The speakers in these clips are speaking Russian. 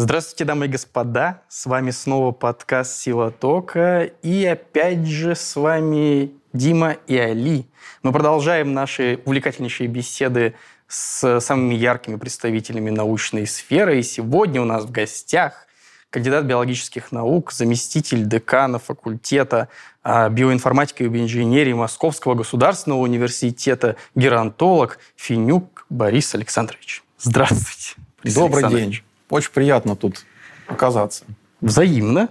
Здравствуйте, дамы и господа. С вами снова подкаст «Сила тока». И опять же с вами Дима и Али. Мы продолжаем наши увлекательнейшие беседы с самыми яркими представителями научной сферы. И сегодня у нас в гостях кандидат биологических наук, заместитель декана факультета а, биоинформатики и биоинженерии Московского государственного университета, геронтолог Финюк Борис Александрович. Здравствуйте. Борис Добрый день. Очень приятно тут оказаться. Взаимно.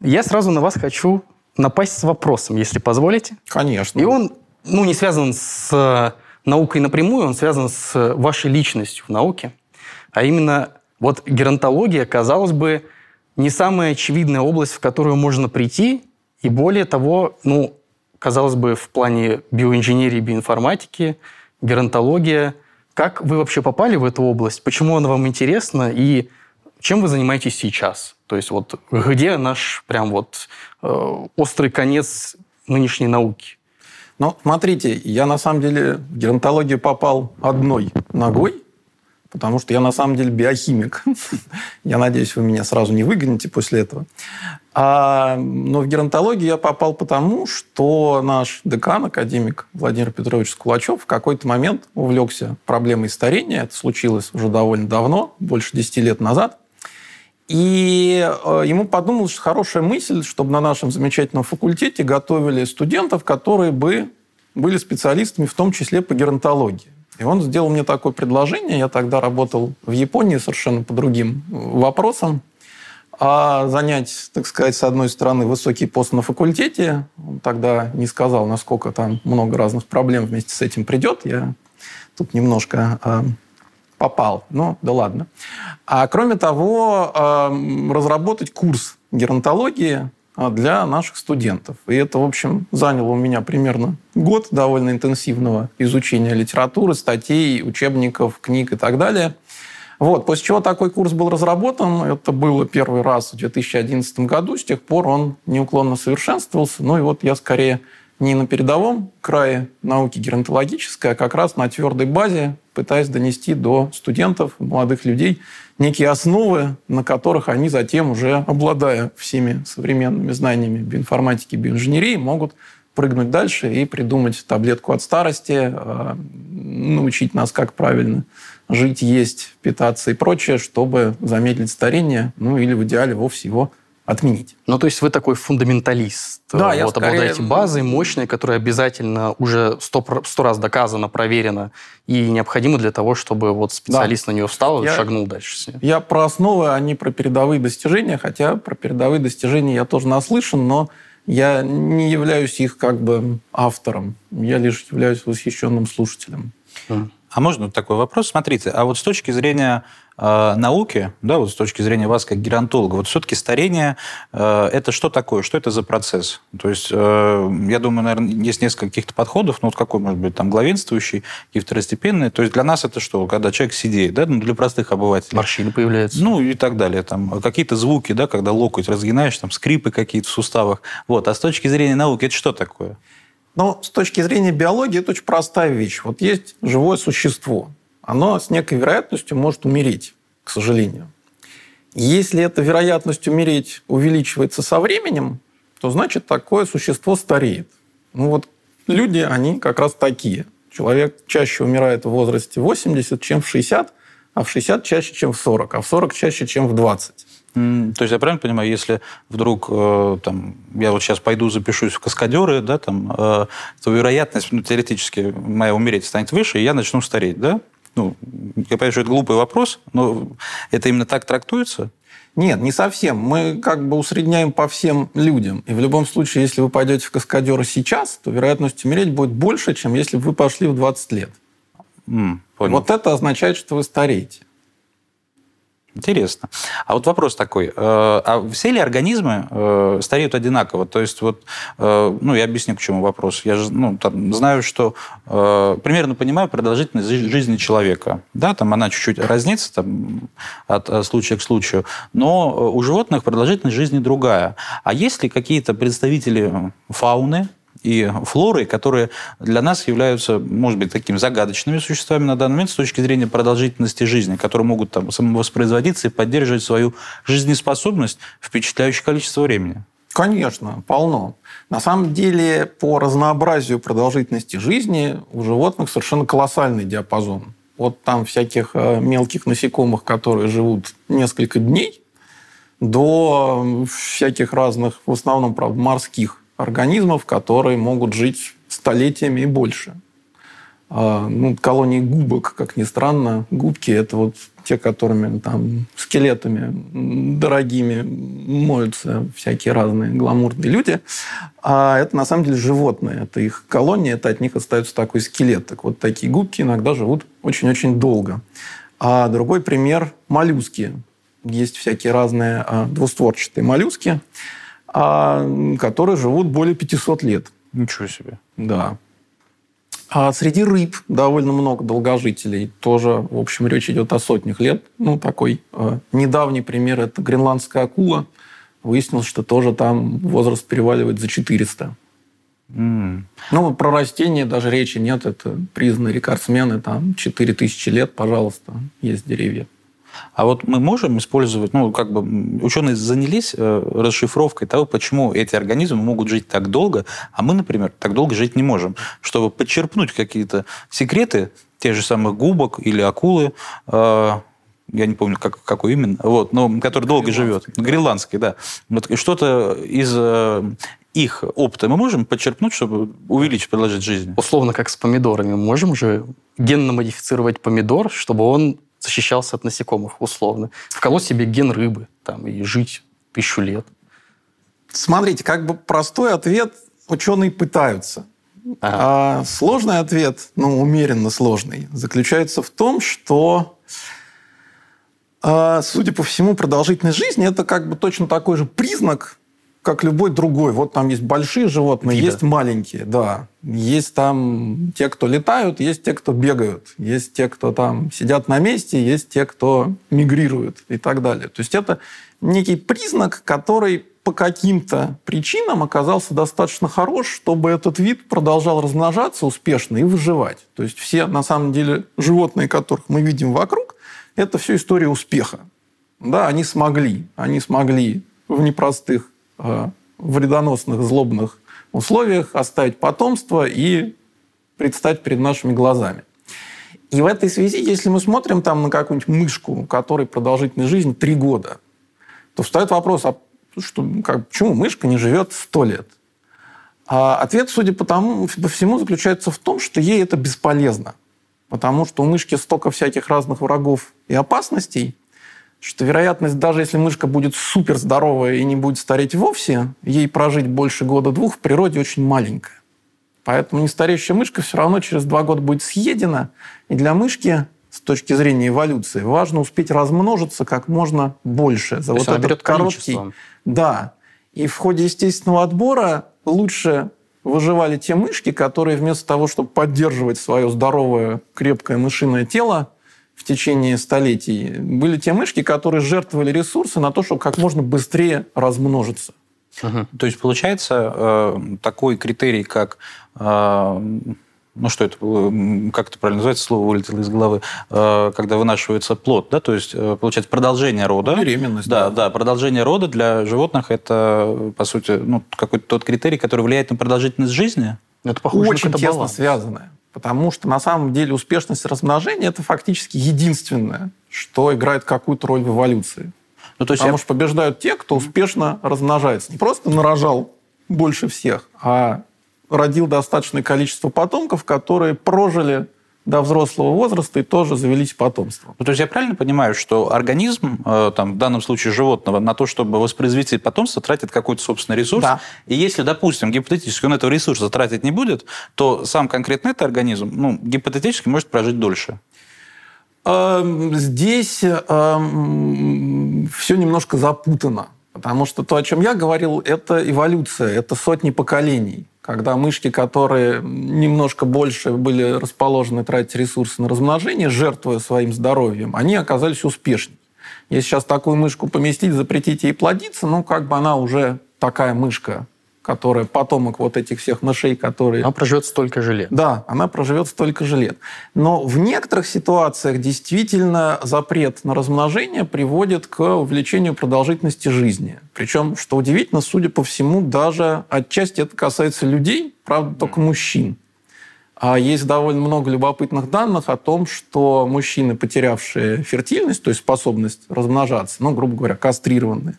Я сразу на вас хочу напасть с вопросом, если позволите. Конечно. И он ну, не связан с э, наукой напрямую, он связан с вашей личностью в науке. А именно, вот геронтология, казалось бы, не самая очевидная область, в которую можно прийти, и более того, ну, казалось бы, в плане биоинженерии, биоинформатики, геронтология, как вы вообще попали в эту область, почему она вам интересна и чем вы занимаетесь сейчас? То есть вот где наш прям вот э, острый конец нынешней науки? Ну, смотрите, я на самом деле в геронтологию попал одной ногой, потому что я на самом деле биохимик. я надеюсь, вы меня сразу не выгоните после этого. А, но в геронтологию я попал потому, что наш декан, академик Владимир Петрович Скулачев, в какой-то момент увлекся проблемой старения. Это случилось уже довольно давно, больше 10 лет назад. И э, ему подумалось, что хорошая мысль, чтобы на нашем замечательном факультете готовили студентов, которые бы были специалистами, в том числе по геронтологии. И он сделал мне такое предложение. Я тогда работал в Японии совершенно по другим вопросам. А занять, так сказать, с одной стороны, высокий пост на факультете, он тогда не сказал, насколько там много разных проблем вместе с этим придет. Я тут немножко э, попал. Ну, да ладно. А кроме того, э, разработать курс геронтологии а, для наших студентов. И это, в общем, заняло у меня примерно год довольно интенсивного изучения литературы, статей, учебников, книг и так далее. Вот, после чего такой курс был разработан. Это было первый раз в 2011 году. С тех пор он неуклонно совершенствовался. Ну и вот я скорее не на передовом крае науки геронтологической, а как раз на твердой базе, пытаясь донести до студентов, молодых людей некие основы, на которых они затем, уже обладая всеми современными знаниями биоинформатики, биоинженерии, могут прыгнуть дальше и придумать таблетку от старости, э, научить нас, как правильно жить, есть, питаться и прочее, чтобы замедлить старение, ну или в идеале вовсе его отменить. Ну, то есть вы такой фундаменталист. Да, вот, я скорее... обладаете базой мощной, которая обязательно уже сто, сто раз доказана, проверена и необходима для того, чтобы вот специалист да. на нее встал и я, шагнул дальше с ней. Я про основы, а не про передовые достижения, хотя про передовые достижения я тоже наслышан, но я не являюсь их как бы автором. Я лишь являюсь восхищенным слушателем. А можно такой вопрос? Смотрите, а вот с точки зрения э, науки, да, вот с точки зрения вас как геронтолога, вот все-таки старение э, это что такое? Что это за процесс? То есть, э, я думаю, наверное, есть несколько каких-то подходов, но вот какой, может быть, там главенствующий и второстепенный. То есть для нас это что? Когда человек сидит, да, ну, для простых обывателей. Морщины появляются. Ну и так далее. Там какие-то звуки, да, когда локоть разгинаешь, там скрипы какие-то в суставах. Вот. А с точки зрения науки это что такое? Но с точки зрения биологии это очень простая вещь. Вот есть живое существо. Оно с некой вероятностью может умереть, к сожалению. Если эта вероятность умереть увеличивается со временем, то значит такое существо стареет. Ну вот люди, они как раз такие. Человек чаще умирает в возрасте 80, чем в 60, а в 60 чаще, чем в 40, а в 40 чаще, чем в 20. То есть я правильно понимаю, если вдруг э, там, я вот сейчас пойду запишусь в каскадеры, да, там, э, то вероятность, ну, теоретически, моя умереть станет выше, и я начну стареть, да? Ну, я понимаю, что это глупый вопрос, но это именно так трактуется? Нет, не совсем. Мы как бы усредняем по всем людям. И в любом случае, если вы пойдете в каскадеры сейчас, то вероятность умереть будет больше, чем если бы вы пошли в 20 лет. Mm, понял. Вот это означает, что вы стареете. Интересно. А вот вопрос такой. Э, а все ли организмы э, стареют одинаково? То есть вот, э, ну, я объясню, к чему вопрос. Я же ну, там, знаю, что примерно понимаю продолжительность жизни человека. Да, там она чуть-чуть разнится там, от случая к случаю, но у животных продолжительность жизни другая. А есть ли какие-то представители фауны, и флорой, которые для нас являются, может быть, такими загадочными существами на данный момент с точки зрения продолжительности жизни, которые могут там самовоспроизводиться и поддерживать свою жизнеспособность впечатляющее количество времени. Конечно, полно. На самом деле, по разнообразию продолжительности жизни у животных совершенно колоссальный диапазон. Вот там всяких э, мелких насекомых, которые живут несколько дней, до всяких разных, в основном, правда, морских организмов, которые могут жить столетиями и больше. А, ну, колонии губок, как ни странно, губки – это вот те, которыми там скелетами дорогими моются всякие разные гламурные люди. А это на самом деле животные. Это их колония, это от них остается такой скелет. Так вот, такие губки иногда живут очень-очень долго. А другой пример – моллюски. Есть всякие разные а, двустворчатые моллюски, а, которые живут более 500 лет. Ничего себе. Да. А среди рыб довольно много долгожителей. Тоже, в общем, речь идет о сотнях лет. Ну, такой э, недавний пример – это гренландская акула. Выяснилось, что тоже там возраст переваливает за 400. Mm. Ну, про растения даже речи нет. Это признанные рекордсмены. Там 4000 лет, пожалуйста, есть деревья. А вот мы можем использовать, ну, как бы ученые занялись э, расшифровкой того, почему эти организмы могут жить так долго, а мы, например, так долго жить не можем, чтобы подчерпнуть какие-то секреты тех же самых губок или акулы, э, я не помню, как, какой именно, вот, но который долго живет. Гренландский, да. Вот что-то из э, их опыта мы можем подчерпнуть, чтобы увеличить продолжительность жизни? Условно, как с помидорами. Мы можем же генно модифицировать помидор, чтобы он защищался от насекомых, условно. Вколоть себе ген рыбы там, и жить тысячу лет. Смотрите, как бы простой ответ ученые пытаются. Ага. А сложный ответ, ну, умеренно сложный, заключается в том, что, а, судя по всему, продолжительность жизни – это как бы точно такой же признак, как любой другой. Вот там есть большие животные, Вида. есть маленькие, да. Есть там те, кто летают, есть те, кто бегают, есть те, кто там сидят на месте, есть те, кто мигрируют и так далее. То есть это некий признак, который по каким-то причинам оказался достаточно хорош, чтобы этот вид продолжал размножаться успешно и выживать. То есть все, на самом деле, животные, которых мы видим вокруг, это все история успеха. Да, они смогли. Они смогли в непростых вредоносных, злобных условиях оставить потомство и предстать перед нашими глазами. И в этой связи, если мы смотрим там на какую-нибудь мышку, у которой продолжительность жизни 3 года, то встает вопрос, а что, как, почему мышка не живет 100 лет? А ответ, судя по, тому, по всему, заключается в том, что ей это бесполезно. Потому что у мышки столько всяких разных врагов и опасностей, что вероятность, даже если мышка будет супер здоровая и не будет стареть вовсе, ей прожить больше года-двух в природе очень маленькая. Поэтому нестареющая мышка все равно через два года будет съедена. И для мышки с точки зрения эволюции важно успеть размножиться как можно больше за То вот этот короткий. Да. И в ходе естественного отбора лучше выживали те мышки, которые вместо того, чтобы поддерживать свое здоровое, крепкое мышиное тело, в течение столетий, были те мышки, которые жертвовали ресурсы на то, чтобы как можно быстрее размножиться. Угу. То есть получается э, такой критерий, как э, ну что это, как это правильно называется, слово вылетело из головы, э, когда вынашивается плод, да, то есть получается продолжение рода. Беременность. Да, да, да, продолжение рода для животных это, по сути, ну, какой-то тот критерий, который влияет на продолжительность жизни. Это похоже Очень на тесно связанное. Потому что на самом деле успешность размножения – это фактически единственное, что играет какую-то роль в эволюции. Ну, то есть Потому я... что побеждают те, кто успешно размножается. Не просто нарожал больше всех, а родил достаточное количество потомков, которые прожили до взрослого возраста и тоже завелись потомством. Ну, то есть я правильно понимаю, что организм, э, там, в данном случае животного, на то, чтобы воспроизвести потомство, тратит какой-то собственный ресурс. Да. И если, допустим, гипотетически он этого ресурса тратить не будет, то сам конкретно этот организм, ну, гипотетически может прожить дольше. Эм, здесь эм, все немножко запутано. Потому что то, о чем я говорил, это эволюция, это сотни поколений когда мышки, которые немножко больше были расположены тратить ресурсы на размножение, жертвуя своим здоровьем, они оказались успешнее. Если сейчас такую мышку поместить, запретить ей плодиться, ну, как бы она уже такая мышка которая потомок вот этих всех мышей, которые... Она проживет столько же лет. Да, она проживет столько же лет. Но в некоторых ситуациях действительно запрет на размножение приводит к увеличению продолжительности жизни. Причем, что удивительно, судя по всему, даже отчасти это касается людей, правда, только мужчин. А есть довольно много любопытных данных о том, что мужчины, потерявшие фертильность, то есть способность размножаться, ну, грубо говоря, кастрированные,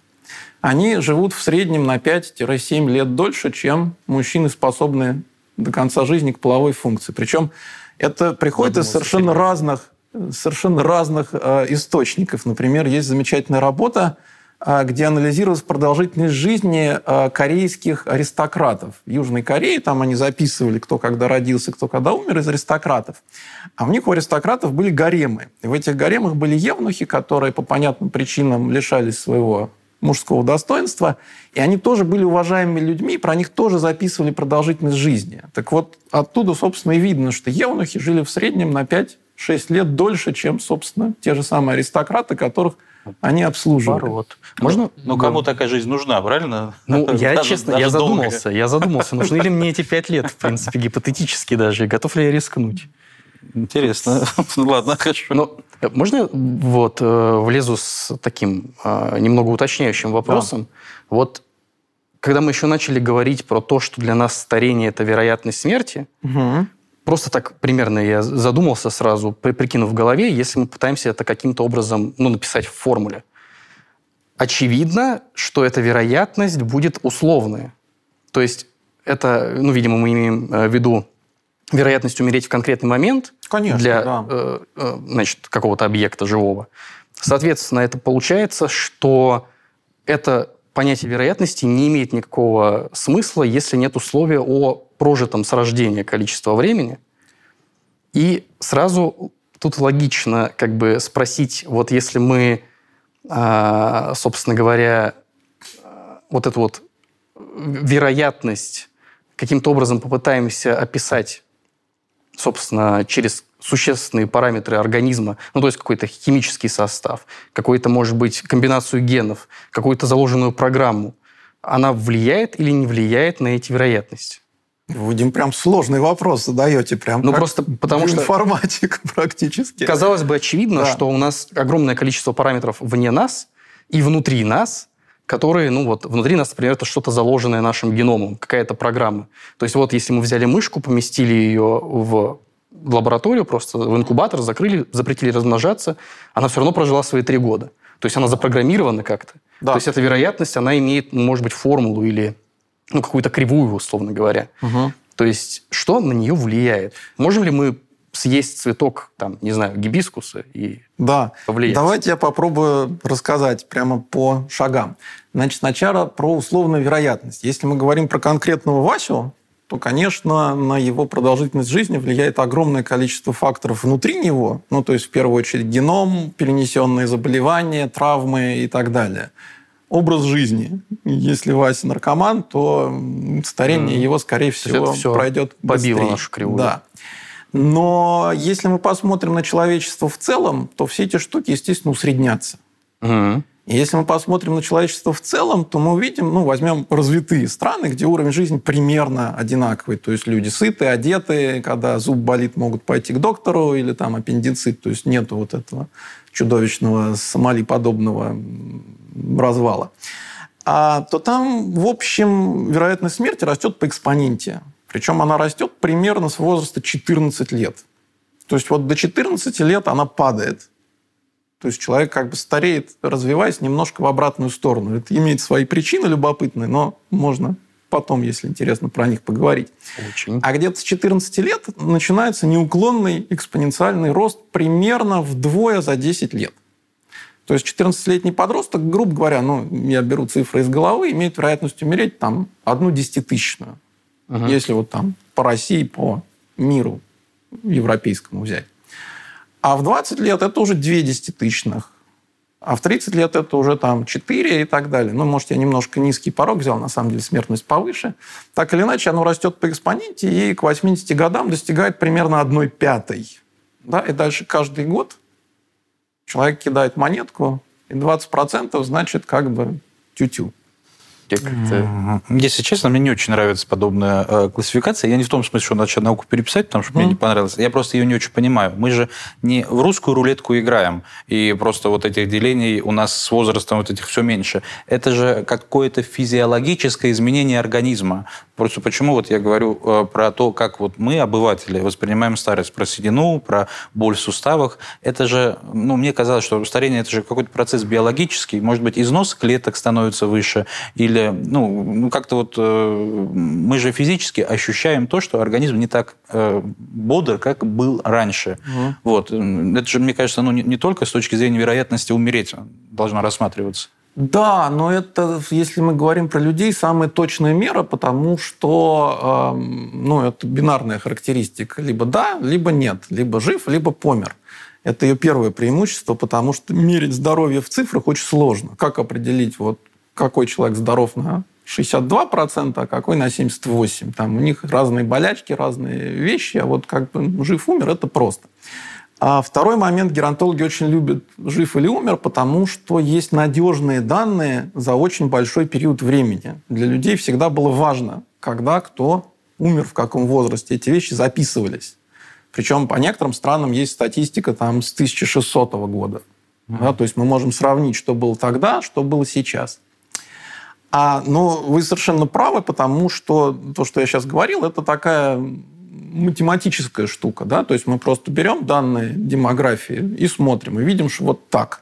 они живут в среднем на 5-7 лет дольше, чем мужчины, способные до конца жизни к половой функции. Причем это приходит из совершенно разных, совершенно разных э, источников. Например, есть замечательная работа, э, где анализировалась продолжительность жизни э, корейских аристократов. В Южной Корее там они записывали, кто когда родился, кто когда умер из аристократов. А у них у аристократов были гаремы. И в этих гаремах были евнухи, которые по понятным причинам лишались своего мужского достоинства, и они тоже были уважаемыми людьми, про них тоже записывали продолжительность жизни. Так вот, оттуда, собственно, и видно, что евнухи жили в среднем на 5-6 лет дольше, чем, собственно, те же самые аристократы, которых они обслуживали. Наоборот. Можно? Ну, кому такая жизнь нужна, правильно? Ну, я, Даже- честно, даже я долго. задумался. Я задумался, нужны ли мне эти пять лет, в принципе, гипотетически даже, готов ли я рискнуть. Интересно. Ну, ладно, хорошо. Ну, э, можно вот э, влезу с таким э, немного уточняющим вопросом? Вот когда мы еще начали говорить про то, что для нас старение – это вероятность смерти, Мгм. просто так примерно я задумался сразу, при- прикинув в голове, если мы пытаемся это каким-то образом ну, написать в формуле. Очевидно, что эта вероятность будет условная. То есть это, ну, видимо, мы имеем э, в виду вероятность умереть в конкретный момент Конечно, для да. э, э, значит, какого-то объекта живого. Соответственно, это получается, что это понятие вероятности не имеет никакого смысла, если нет условия о прожитом с рождения количества времени. И сразу тут логично как бы спросить, вот если мы, а, собственно говоря, вот эту вот вероятность каким-то образом попытаемся описать, собственно, через существенные параметры организма, ну, то есть какой-то химический состав, какой-то, может быть, комбинацию генов, какую-то заложенную программу, она влияет или не влияет на эти вероятности? Вы, Дим, прям сложный вопрос задаете. Прям Ну, просто потому что- Информатик практически. Казалось бы, очевидно, Да. что у нас огромное количество параметров вне нас и внутри нас, которые, ну вот, внутри нас, например, это что-то заложенное нашим геномом, какая-то программа. То есть вот если мы взяли мышку, поместили ее в лабораторию, просто в инкубатор, закрыли, запретили размножаться, она все равно прожила свои три года. То есть она запрограммирована как-то. Да. То есть эта вероятность, она имеет, ну, может быть, формулу или ну, какую-то кривую, условно говоря. Мгм. То есть что на нее влияет? Можем ли мы съесть цветок, там, не знаю, гибискуса и Да. повлиять? Давайте я попробую рассказать прямо по шагам. Значит, сначала про условную вероятность. Если мы говорим про конкретного Васю, то, конечно, на его продолжительность жизни влияет огромное количество факторов внутри него, ну, то есть, в первую очередь, геном, перенесенные заболевания, травмы и так далее. Образ жизни. Если Вася наркоман, то старение Мгм. его, скорее всего, всё пройдет побило быстрее. нашу кривую. Да. Но если мы посмотрим на человечество в целом, то все эти штуки, естественно, усреднятся. Мгм. И если мы посмотрим на человечество в целом, то мы увидим, ну, возьмем развитые страны, где уровень жизни примерно одинаковый. То есть люди сытые, одетые, когда зуб болит, могут пойти к доктору, или там аппендицит, то есть нету вот этого чудовищного сомали-подобного развала. А, то там, в общем, вероятность смерти растет по экспоненте. Причем она растет примерно с возраста 14 лет. То есть вот до 14 лет она падает. То есть человек как бы стареет, развиваясь немножко в обратную сторону. Это имеет свои причины любопытные, но можно потом, если интересно, про них поговорить. Очень. А где-то с 14 лет начинается неуклонный экспоненциальный рост примерно вдвое за 10 лет. То есть 14-летний подросток, грубо говоря, ну, я беру цифры из головы, имеет вероятность умереть там одну десятитысячную. Мгм. Если вот там по России, по миру европейскому взять. А в 20 лет это уже 2 десятитысячных. А в 30 лет это уже там 4 и так далее. Ну, может, я немножко низкий порог взял, на самом деле смертность повыше. Так или иначе, оно растет по экспоненте и к 80 годам достигает примерно 1 пятой. Да? И дальше каждый год человек кидает монетку, и 20% значит как бы тю-тю. Если честно, мне не очень нравится подобная э, классификация. Я не в том смысле, что надо науку переписать, потому что mm. мне не понравилось. Я просто ее не очень понимаю. Мы же не в русскую рулетку играем, и просто вот этих делений у нас с возрастом вот этих все меньше. Это же какое-то физиологическое изменение организма. Просто почему вот я говорю э, про то, как вот мы, обыватели, воспринимаем старость, про седину, про боль в суставах. Это же, ну, мне казалось, что старение – это же какой-то процесс биологический. Может быть, износ клеток становится выше, или, ну, ну как-то вот э, мы же физически ощущаем то, что организм не так э, бодр, как был раньше. Угу. Вот. Это же, мне кажется, ну, не, не только с точки зрения вероятности умереть должно рассматриваться. Да, но это, если мы говорим про людей, самая точная мера, потому что э, ну, это бинарная характеристика. Либо да, либо нет. Либо жив, либо помер. Это ее первое преимущество, потому что мерить здоровье в цифрах очень сложно. Как определить, вот, какой человек здоров на 62%, а какой на 78%? Там у них разные болячки, разные вещи, а вот как бы жив-умер – это просто. А второй момент, геронтологи очень любят жив или умер, потому что есть надежные данные за очень большой период времени. Для людей всегда было важно, когда кто умер, в каком возрасте. Эти вещи записывались. Причем по некоторым странам есть статистика там, с 1600 года. Mm-hmm. Да, то есть мы можем сравнить, что было тогда, что было сейчас. А, но вы совершенно правы, потому что то, что я сейчас говорил, это такая математическая штука, да, то есть мы просто берем данные демографии и смотрим, и видим, что вот так,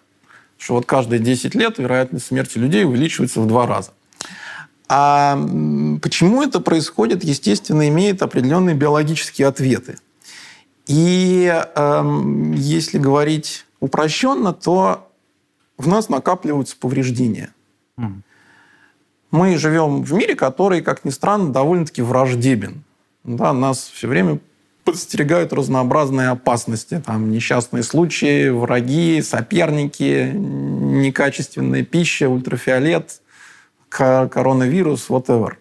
что вот каждые 10 лет вероятность смерти людей увеличивается в два раза. А почему это происходит, естественно, имеет определенные биологические ответы. И э, если говорить упрощенно, то в нас накапливаются повреждения. Mm. Мы живем в мире, который, как ни странно, довольно-таки враждебен да, нас все время подстерегают разнообразные опасности. Там несчастные случаи, враги, соперники, некачественная пища, ультрафиолет, коронавирус, whatever.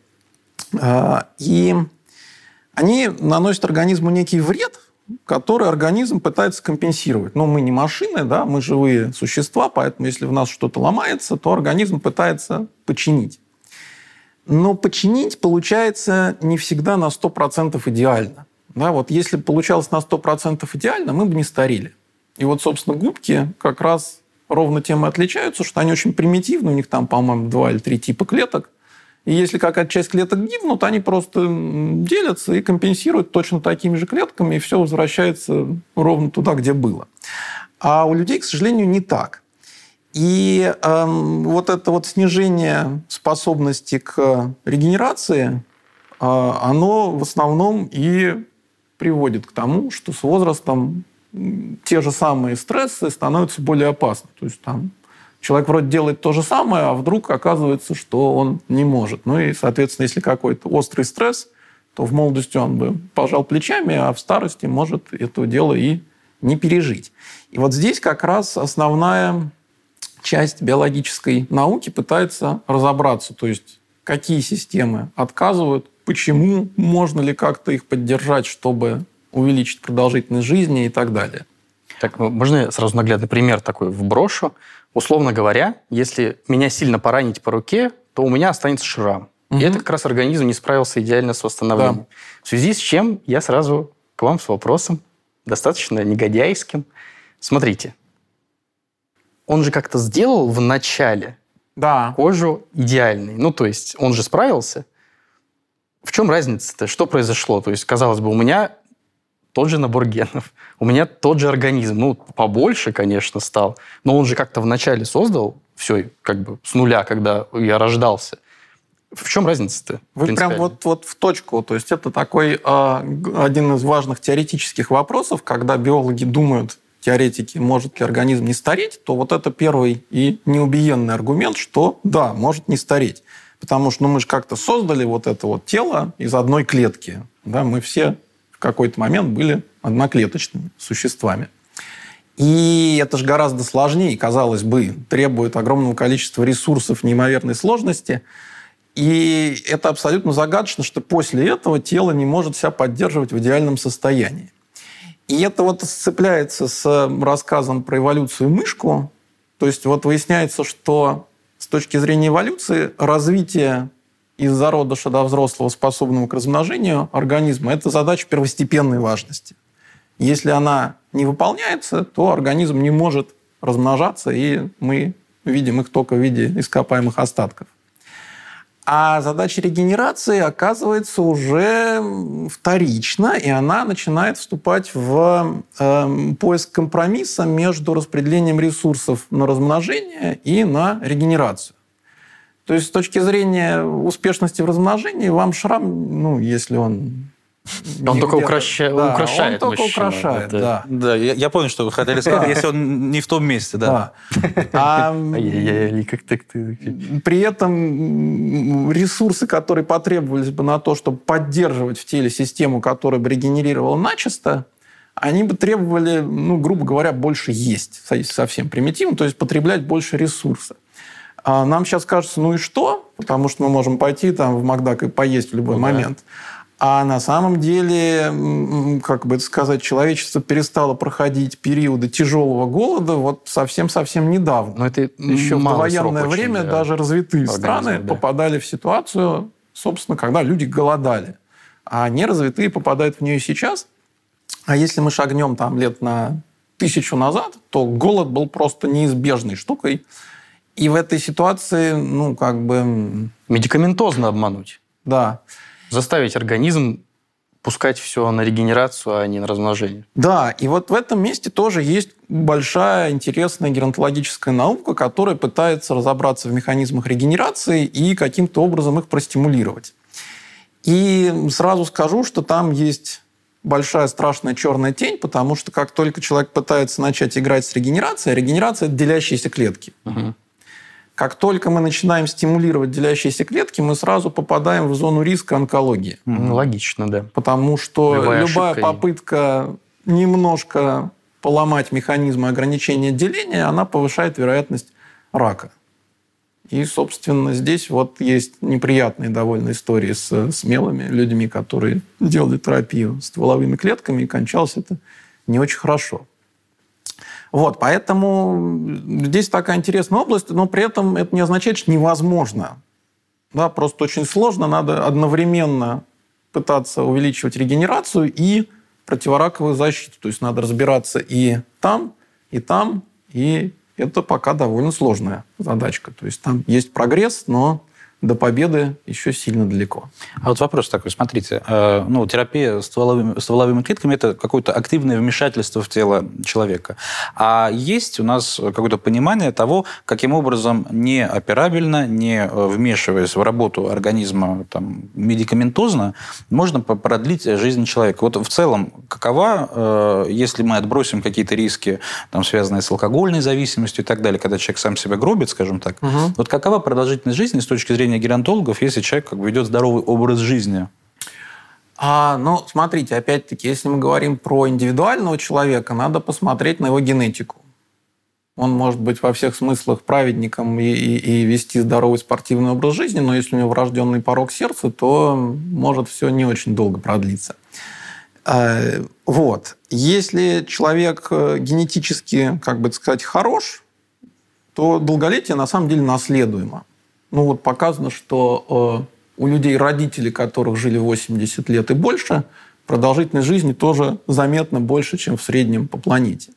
А, и они наносят организму некий вред, который организм пытается компенсировать. Но мы не машины, да, мы живые существа, поэтому если в нас что-то ломается, то организм пытается починить. Но починить получается не всегда на 100% идеально. Да, вот если бы получалось на 100% идеально, мы бы не старели. И вот, собственно, губки как раз ровно тем и отличаются, что они очень примитивны, у них там, по-моему, два или три типа клеток. И если какая-то часть клеток гибнут, они просто делятся и компенсируют точно такими же клетками, и все возвращается ровно туда, где было. А у людей, к сожалению, не так. И э, вот это вот снижение способности к регенерации, э, оно в основном и приводит к тому, что с возрастом те же самые стрессы становятся более опасны. То есть там человек вроде делает то же самое, а вдруг оказывается, что он не может. Ну и, соответственно, если какой-то острый стресс, то в молодости он бы пожал плечами, а в старости может это дело и не пережить. И вот здесь как раз основная часть биологической науки пытается разобраться, то есть какие системы отказывают, почему, можно ли как-то их поддержать, чтобы увеличить продолжительность жизни и так далее. Так, ну, можно я сразу наглядный пример такой вброшу? Условно говоря, если меня сильно поранить по руке, то у меня останется шрам. Угу. И это как раз организм не справился идеально с восстановлением. Да. В связи с чем я сразу к вам с вопросом, достаточно негодяйским. Смотрите, он же как-то сделал в начале да. кожу идеальной. Ну, то есть он же справился. В чем разница-то? Что произошло? То есть, казалось бы, у меня тот же набор генов, у меня тот же организм. Ну, побольше, конечно, стал, но он же как-то вначале создал все как бы с нуля, когда я рождался. В чем разница-то? Вы прям вот, вот в точку. То есть это такой э, один из важных теоретических вопросов, когда биологи думают, теоретики, может ли организм не стареть, то вот это первый и неубиенный аргумент, что да, может не стареть. Потому что ну, мы же как-то создали вот это вот тело из одной клетки. Да, мы все в какой-то момент были одноклеточными существами. И это же гораздо сложнее, казалось бы, требует огромного количества ресурсов неимоверной сложности. И это абсолютно загадочно, что после этого тело не может себя поддерживать в идеальном состоянии. И это вот сцепляется с рассказом про эволюцию мышку. То есть вот выясняется, что с точки зрения эволюции развитие из зародыша до взрослого, способного к размножению организма, это задача первостепенной важности. Если она не выполняется, то организм не может размножаться, и мы видим их только в виде ископаемых остатков. А задача регенерации оказывается уже вторична, и она начинает вступать в э, поиск компромисса между распределением ресурсов на размножение и на регенерацию. То есть с точки зрения успешности в размножении вам шрам, ну, если он он только украща... да, украшает Он только мужчину. украшает, Это- да. Да, я, я понял, что вы хотели сказать, если он не в том месте, да. А как так ты... при этом ресурсы, которые потребовались бы на то, чтобы поддерживать в теле систему, которая бы регенерировала начисто, они бы требовали, ну, грубо говоря, больше есть, со- совсем примитивно, то есть потреблять больше ресурса. А нам сейчас кажется, ну и что? Потому что мы можем пойти там в Макдак и поесть в любой Ну да. А на самом деле, как бы это сказать, человечество перестало проходить периоды тяжелого голода вот совсем-совсем недавно. Но это Еще в очень время для даже развитые страны да. попадали в ситуацию, собственно, когда люди голодали. А неразвитые попадают в нее сейчас. А если мы шагнем там лет на тысячу назад, то голод был просто неизбежной штукой. И в этой ситуации, ну, как бы, Медикаментозно обмануть. да. Заставить организм пускать все на регенерацию, а не на размножение. Да, и вот в этом месте тоже есть большая интересная геронтологическая наука, которая пытается разобраться в механизмах регенерации и каким-то образом их простимулировать. И сразу скажу, что там есть большая страшная черная тень, потому что как только человек пытается начать играть с регенерацией, регенерация – это делящиеся клетки. Мгм. Как только мы начинаем стимулировать делящиеся клетки, мы сразу попадаем в зону риска онкологии. Ну, логично, да. Потому что Любая любая, попытка немножко поломать механизмы ограничения деления, она повышает вероятность рака. И, собственно, здесь вот есть неприятные довольно истории с смелыми людьми, которые делали терапию стволовыми клетками, и кончалось это не очень хорошо. Вот, поэтому здесь такая интересная область, но при этом это не означает, что невозможно. Да, просто очень сложно, надо одновременно пытаться увеличивать регенерацию и противораковую защиту. То есть надо разбираться и там, и там, и это пока довольно сложная задачка. То есть там есть прогресс, но до победы еще сильно далеко. А вот вопрос такой, смотрите, э, ну, терапия стволовыми, стволовыми клетками – это какое-то активное вмешательство в тело человека. А есть у нас какое-то понимание того, каким образом не операбельно, не э, вмешиваясь в работу организма там, медикаментозно, можно продлить жизнь человека. Вот в целом, какова, э, если мы отбросим какие-то риски, там, связанные с алкогольной зависимостью и так далее, когда человек сам себя гробит, скажем так, Мгм. вот какова продолжительность жизни с точки зрения геронтологов, если человек как бы ведет здоровый образ жизни? А, ну, смотрите, опять-таки, если мы говорим про индивидуального человека, надо посмотреть на его генетику. Он может быть во всех смыслах праведником и, и- и вести здоровый спортивный образ жизни, но если у него врожденный порог сердца, то может все не очень долго продлиться. Э, Вот. Если человек э, генетически, как бы сказать, хорош, то долголетие на самом деле наследуемо. Ну вот показано, что э, у людей, родители которых жили 80 лет и больше, продолжительность жизни тоже заметно больше, чем в среднем по планете.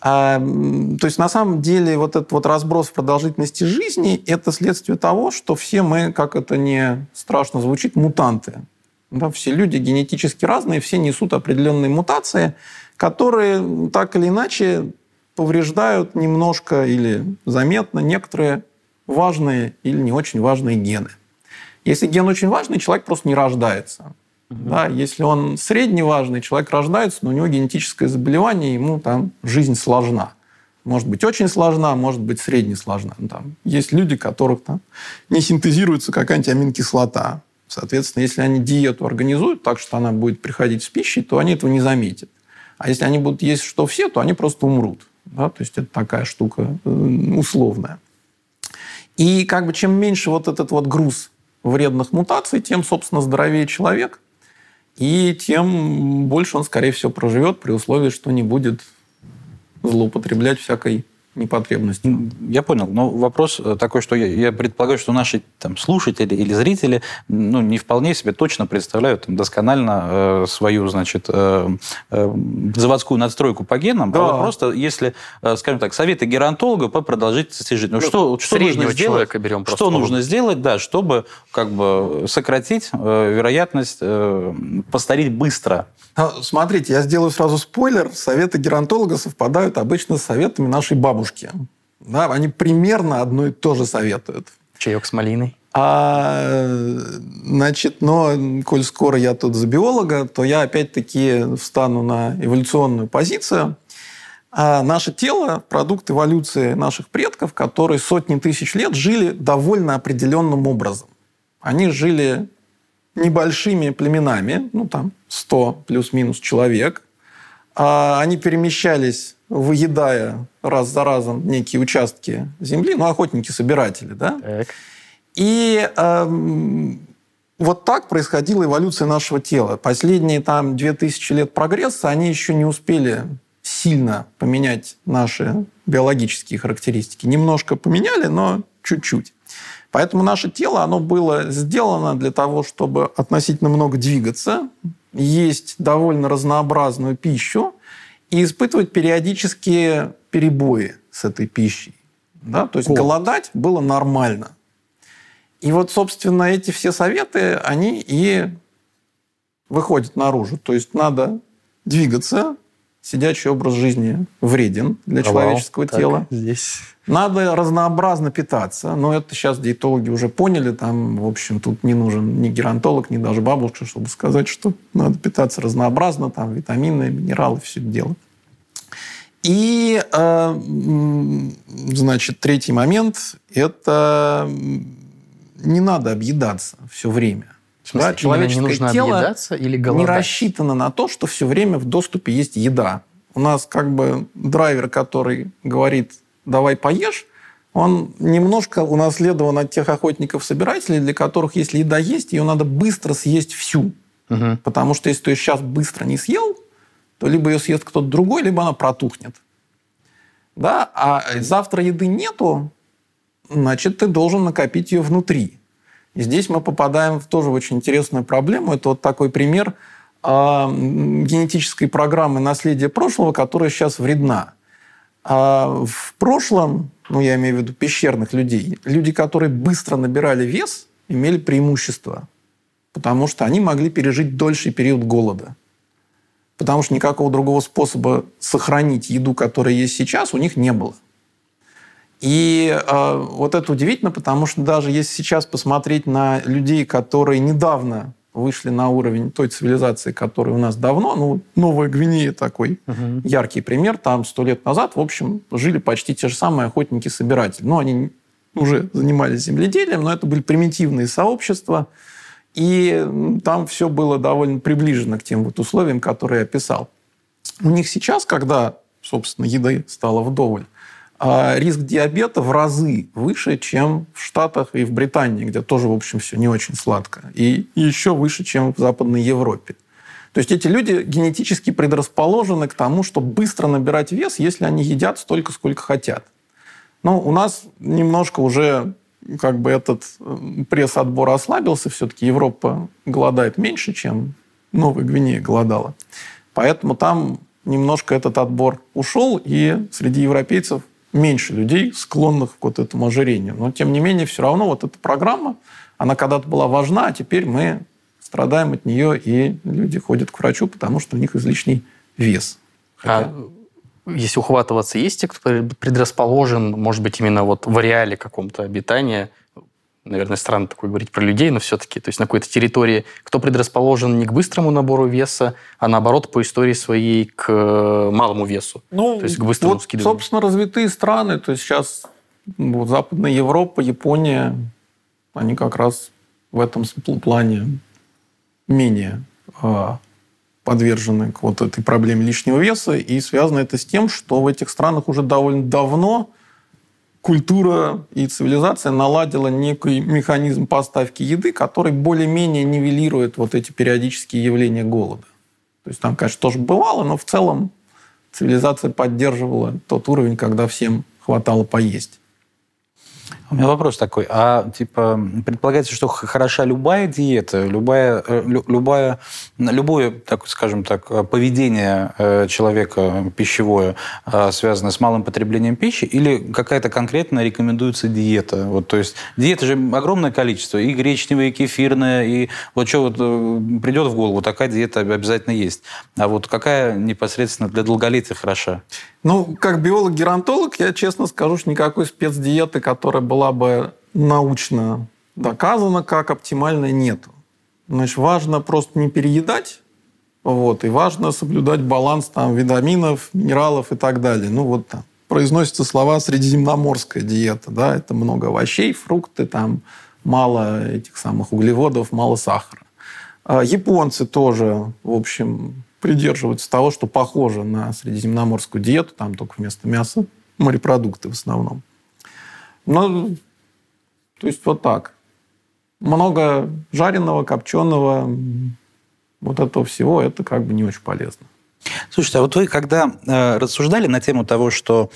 А, то есть на самом деле вот этот вот разброс в продолжительности жизни – это следствие того, что все мы, как это не страшно звучит, мутанты. Да, все люди генетически разные, все несут определенные мутации, которые так или иначе повреждают немножко или заметно некоторые важные или не очень важные гены. Если ген очень важный, человек просто не рождается. Да, если он средне важный, человек рождается, но у него генетическое заболевание, ему там жизнь сложна. Может быть, очень сложна, может быть, средне сложна. Ну, Там есть люди, которых там не синтезируется какая-нибудь аминокислота. Соответственно, если они диету организуют так, что она будет приходить с пищей, то они этого не заметят. А если они будут есть что все, то они просто умрут. Да? То есть это такая штука э, условная. И как бы чем меньше вот этот вот груз вредных мутаций, тем, собственно, здоровее человек, и тем больше он, скорее всего, проживет при условии, что не будет злоупотреблять всякой ни потребности. Я понял, но вопрос э, такой, что я, я предполагаю, что наши там, слушатели или зрители ну, не вполне себе точно представляют там, досконально э, свою, значит, э, э, заводскую надстройку по генам, Да. а вот просто если, э, скажем так, советы геронтолога по продолжительности жизни. Ну, что, что среднего нужно сделать, берем просто что нужно сделать, да, чтобы как бы сократить э, вероятность э, постареть быстро? А, Смотрите, я сделаю сразу спойлер. Советы геронтолога совпадают обычно с советами нашей бабушки. Да, они примерно одно и то же советуют. Чаек с малиной. А, значит, но, коль скоро я тут за биолога, то я опять-таки встану на эволюционную позицию. А наше тело – продукт эволюции наших предков, которые сотни тысяч лет жили довольно определенным образом. Они жили небольшими племенами, ну там 100 плюс-минус человек. А Они перемещались, выедая раз за разом некие участки земли, ну, охотники-собиратели, да? Так. И эм, вот так происходила эволюция нашего тела. Последние там 2000 лет прогресса, они еще не успели сильно поменять наши биологические характеристики. Немножко поменяли, но чуть-чуть. Поэтому наше тело, оно было сделано для того, чтобы относительно много двигаться, есть довольно разнообразную пищу и испытывать периодические перебои с этой пищей. Да? То есть Голод. голодать было нормально. И вот, собственно, эти все советы, они и выходят наружу. То есть надо двигаться, сидячий образ жизни вреден для Провал. человеческого Так, тела. Здесь Надо разнообразно питаться, но это сейчас диетологи уже поняли, там, в общем, тут не нужен ни геронтолог, ни даже бабушка, чтобы сказать, что надо питаться разнообразно, там, витамины, минералы, все это дело. И, э, значит, третий момент – это не надо объедаться все время. В смысле, Да, именно не человеческое нужно тело или не рассчитано на то, что все время в доступе есть еда. У нас как бы драйвер, который говорит «давай поешь», он немножко унаследован от тех охотников-собирателей, для которых, если еда есть, ее надо быстро съесть всю. Мгм. Потому что если ты ее сейчас быстро не съел, то либо ее съест кто-то другой, либо она протухнет. Да? А завтра еды нету, значит, ты должен накопить ее внутри. И здесь мы попадаем в тоже очень интересную проблему. Это вот такой пример а, генетической программы наследия прошлого, которая сейчас вредна. А в прошлом, ну, я имею в виду пещерных людей, люди, которые быстро набирали вес, имели преимущество, потому что они могли пережить дольший период голода. Потому что никакого другого способа сохранить еду, которая есть сейчас, у них не было. И э, вот это удивительно, потому что даже если сейчас посмотреть на людей, которые недавно вышли на уровень той цивилизации, которая у нас давно, ну, Новая Гвинея такой Мгм. яркий пример, там сто лет назад, в общем, жили почти те же самые охотники-собиратели. Ну, они уже занимались земледелием, но это были примитивные сообщества, и там все было довольно приближено к тем вот условиям, которые я описал. У них сейчас, когда, собственно, еды стало вдоволь, риск диабета в разы выше, чем в Штатах и в Британии, где тоже, в общем, все не очень сладко. И еще выше, чем в Западной Европе. То есть эти люди генетически предрасположены к тому, чтобы быстро набирать вес, если они едят столько, сколько хотят. Но у нас немножко уже как бы этот э, пресс-отбор ослабился. Все-таки Европа голодает меньше, чем Новая Гвинея голодала. Поэтому там немножко этот отбор ушел, и среди европейцев меньше людей, склонных к вот этому ожирению. Но, тем не менее, все равно вот эта программа, она когда-то была важна, а теперь мы страдаем от нее, и люди ходят к врачу, потому что у них излишний вес. Хотя- А если ухватываться, есть те, кто предрасположен, может быть, именно вот в ареале каком-то обитания, наверное, странно такое говорить про людей, но все-таки, то есть на какой-то территории, кто предрасположен не к быстрому набору веса, а наоборот, по истории своей, к э, малому весу. Ну, То есть к быстрому вот, скидыванию. собственно, развитые страны, то есть сейчас вот Западная Европа, Япония, они как раз в этом плане менее а, подвержены к вот этой проблеме лишнего веса, и связано это с тем, что в этих странах уже довольно давно культура и цивилизация наладила некий механизм поставки еды, который более-менее нивелирует вот эти периодические явления голода. То есть там, конечно, тоже бывало, но в целом цивилизация поддерживала тот уровень, когда всем хватало поесть. У меня вопрос такой. А типа предполагается, что хороша любая диета, любая, э, любая, любое, так скажем так, поведение э, человека пищевое э, связано с малым потреблением пищи, или какая-то конкретная рекомендуется диета? Вот, то есть диета же огромное количество, и гречневая, и кефирная, и вот что вот придет в голову, такая диета обязательно есть. А вот какая непосредственно для долголетия хороша? Ну, как биолог-геронтолог, я честно скажу, что никакой спецдиеты, которая была бы научно доказана как оптимальная, нету. Значит, важно просто не переедать, вот, и важно соблюдать баланс там, витаминов, минералов и так далее. Ну, вот там произносятся слова средиземноморская диета, да, это много овощей, фрукты, там мало этих самых углеводов, мало сахара. А японцы тоже, в общем, придерживаются того, что похоже на средиземноморскую диету, там только вместо мяса морепродукты в основном. Но, то есть вот так. Много жареного, копченого, вот этого всего, это как бы не очень полезно. Слушайте, а вот вы когда э, рассуждали на тему того, что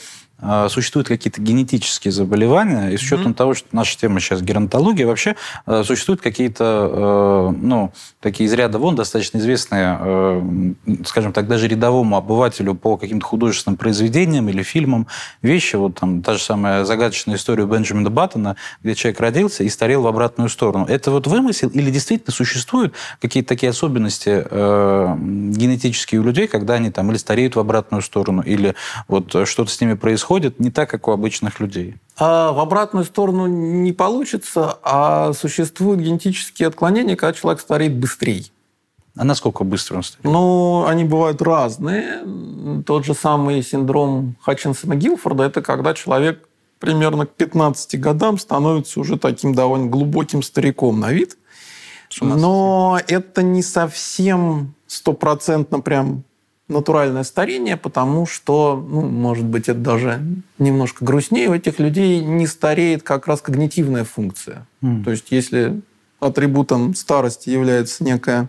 существуют какие-то генетические заболевания, и с учетом mm-hmm. того, что наша тема сейчас геронтология, вообще а, существуют какие-то, а, ну, такие из ряда вон достаточно известные, скажем так, даже рядовому обывателю по каким-то художественным произведениям или фильмам вещи, вот там та же самая загадочная история Бенджамина Баттона, где человек родился и старел в обратную сторону. Это вот вымысел или действительно существуют какие-то такие особенности э, генетические у людей, когда они там или стареют в обратную сторону, или вот что-то с ними происходит, происходит не так, как у обычных людей. А в обратную сторону не получится, а существуют генетические отклонения, когда человек стареет быстрее. А насколько быстро он стареет? Ну, они бывают разные. Тот же самый синдром Хатчинсона-Гилфорда – это когда человек примерно к 15 годам становится уже таким довольно глубоким стариком на вид. Но это не совсем стопроцентно прям натуральное старение, потому что, ну, может быть, это даже немножко грустнее, у этих людей не стареет как раз когнитивная функция. Mm. То есть если атрибутом старости является некая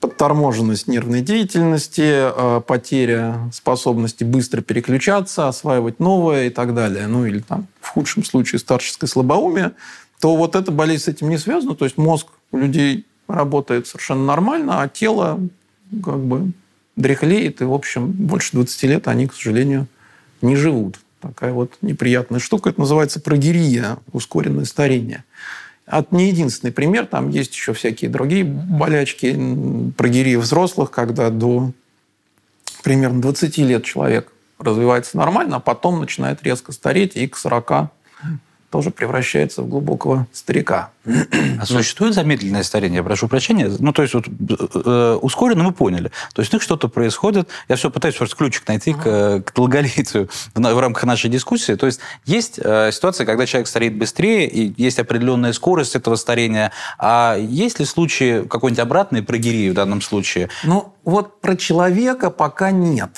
подторможенность нервной деятельности, а, потеря способности быстро переключаться, осваивать новое и так далее, ну или там в худшем случае старческое слабоумие, то вот эта болезнь с этим не связана. То есть мозг у людей работает совершенно нормально, а тело как бы дряхлеет, и, в общем, больше 20 лет они, к сожалению, не живут. Такая вот неприятная штука. Это называется прогерия, ускоренное старение. Это не единственный пример. Там есть еще всякие другие болячки. Прогерия взрослых, когда до примерно 20 лет человек развивается нормально, а потом начинает резко стареть и к 40 тоже превращается в глубокого старика. А существует замедленное старение? Я прошу прощения. Ну, то есть, вот, э, ускоренно мы поняли. То есть, у них что-то происходит. Я все пытаюсь просто ключик найти к, к долголетию в, в рамках нашей дискуссии. То есть, есть э, ситуация, когда человек стареет быстрее, и есть определенная скорость этого старения. А есть ли случаи какой-нибудь обратной прогерии в данном случае? Ну, вот про человека пока нет.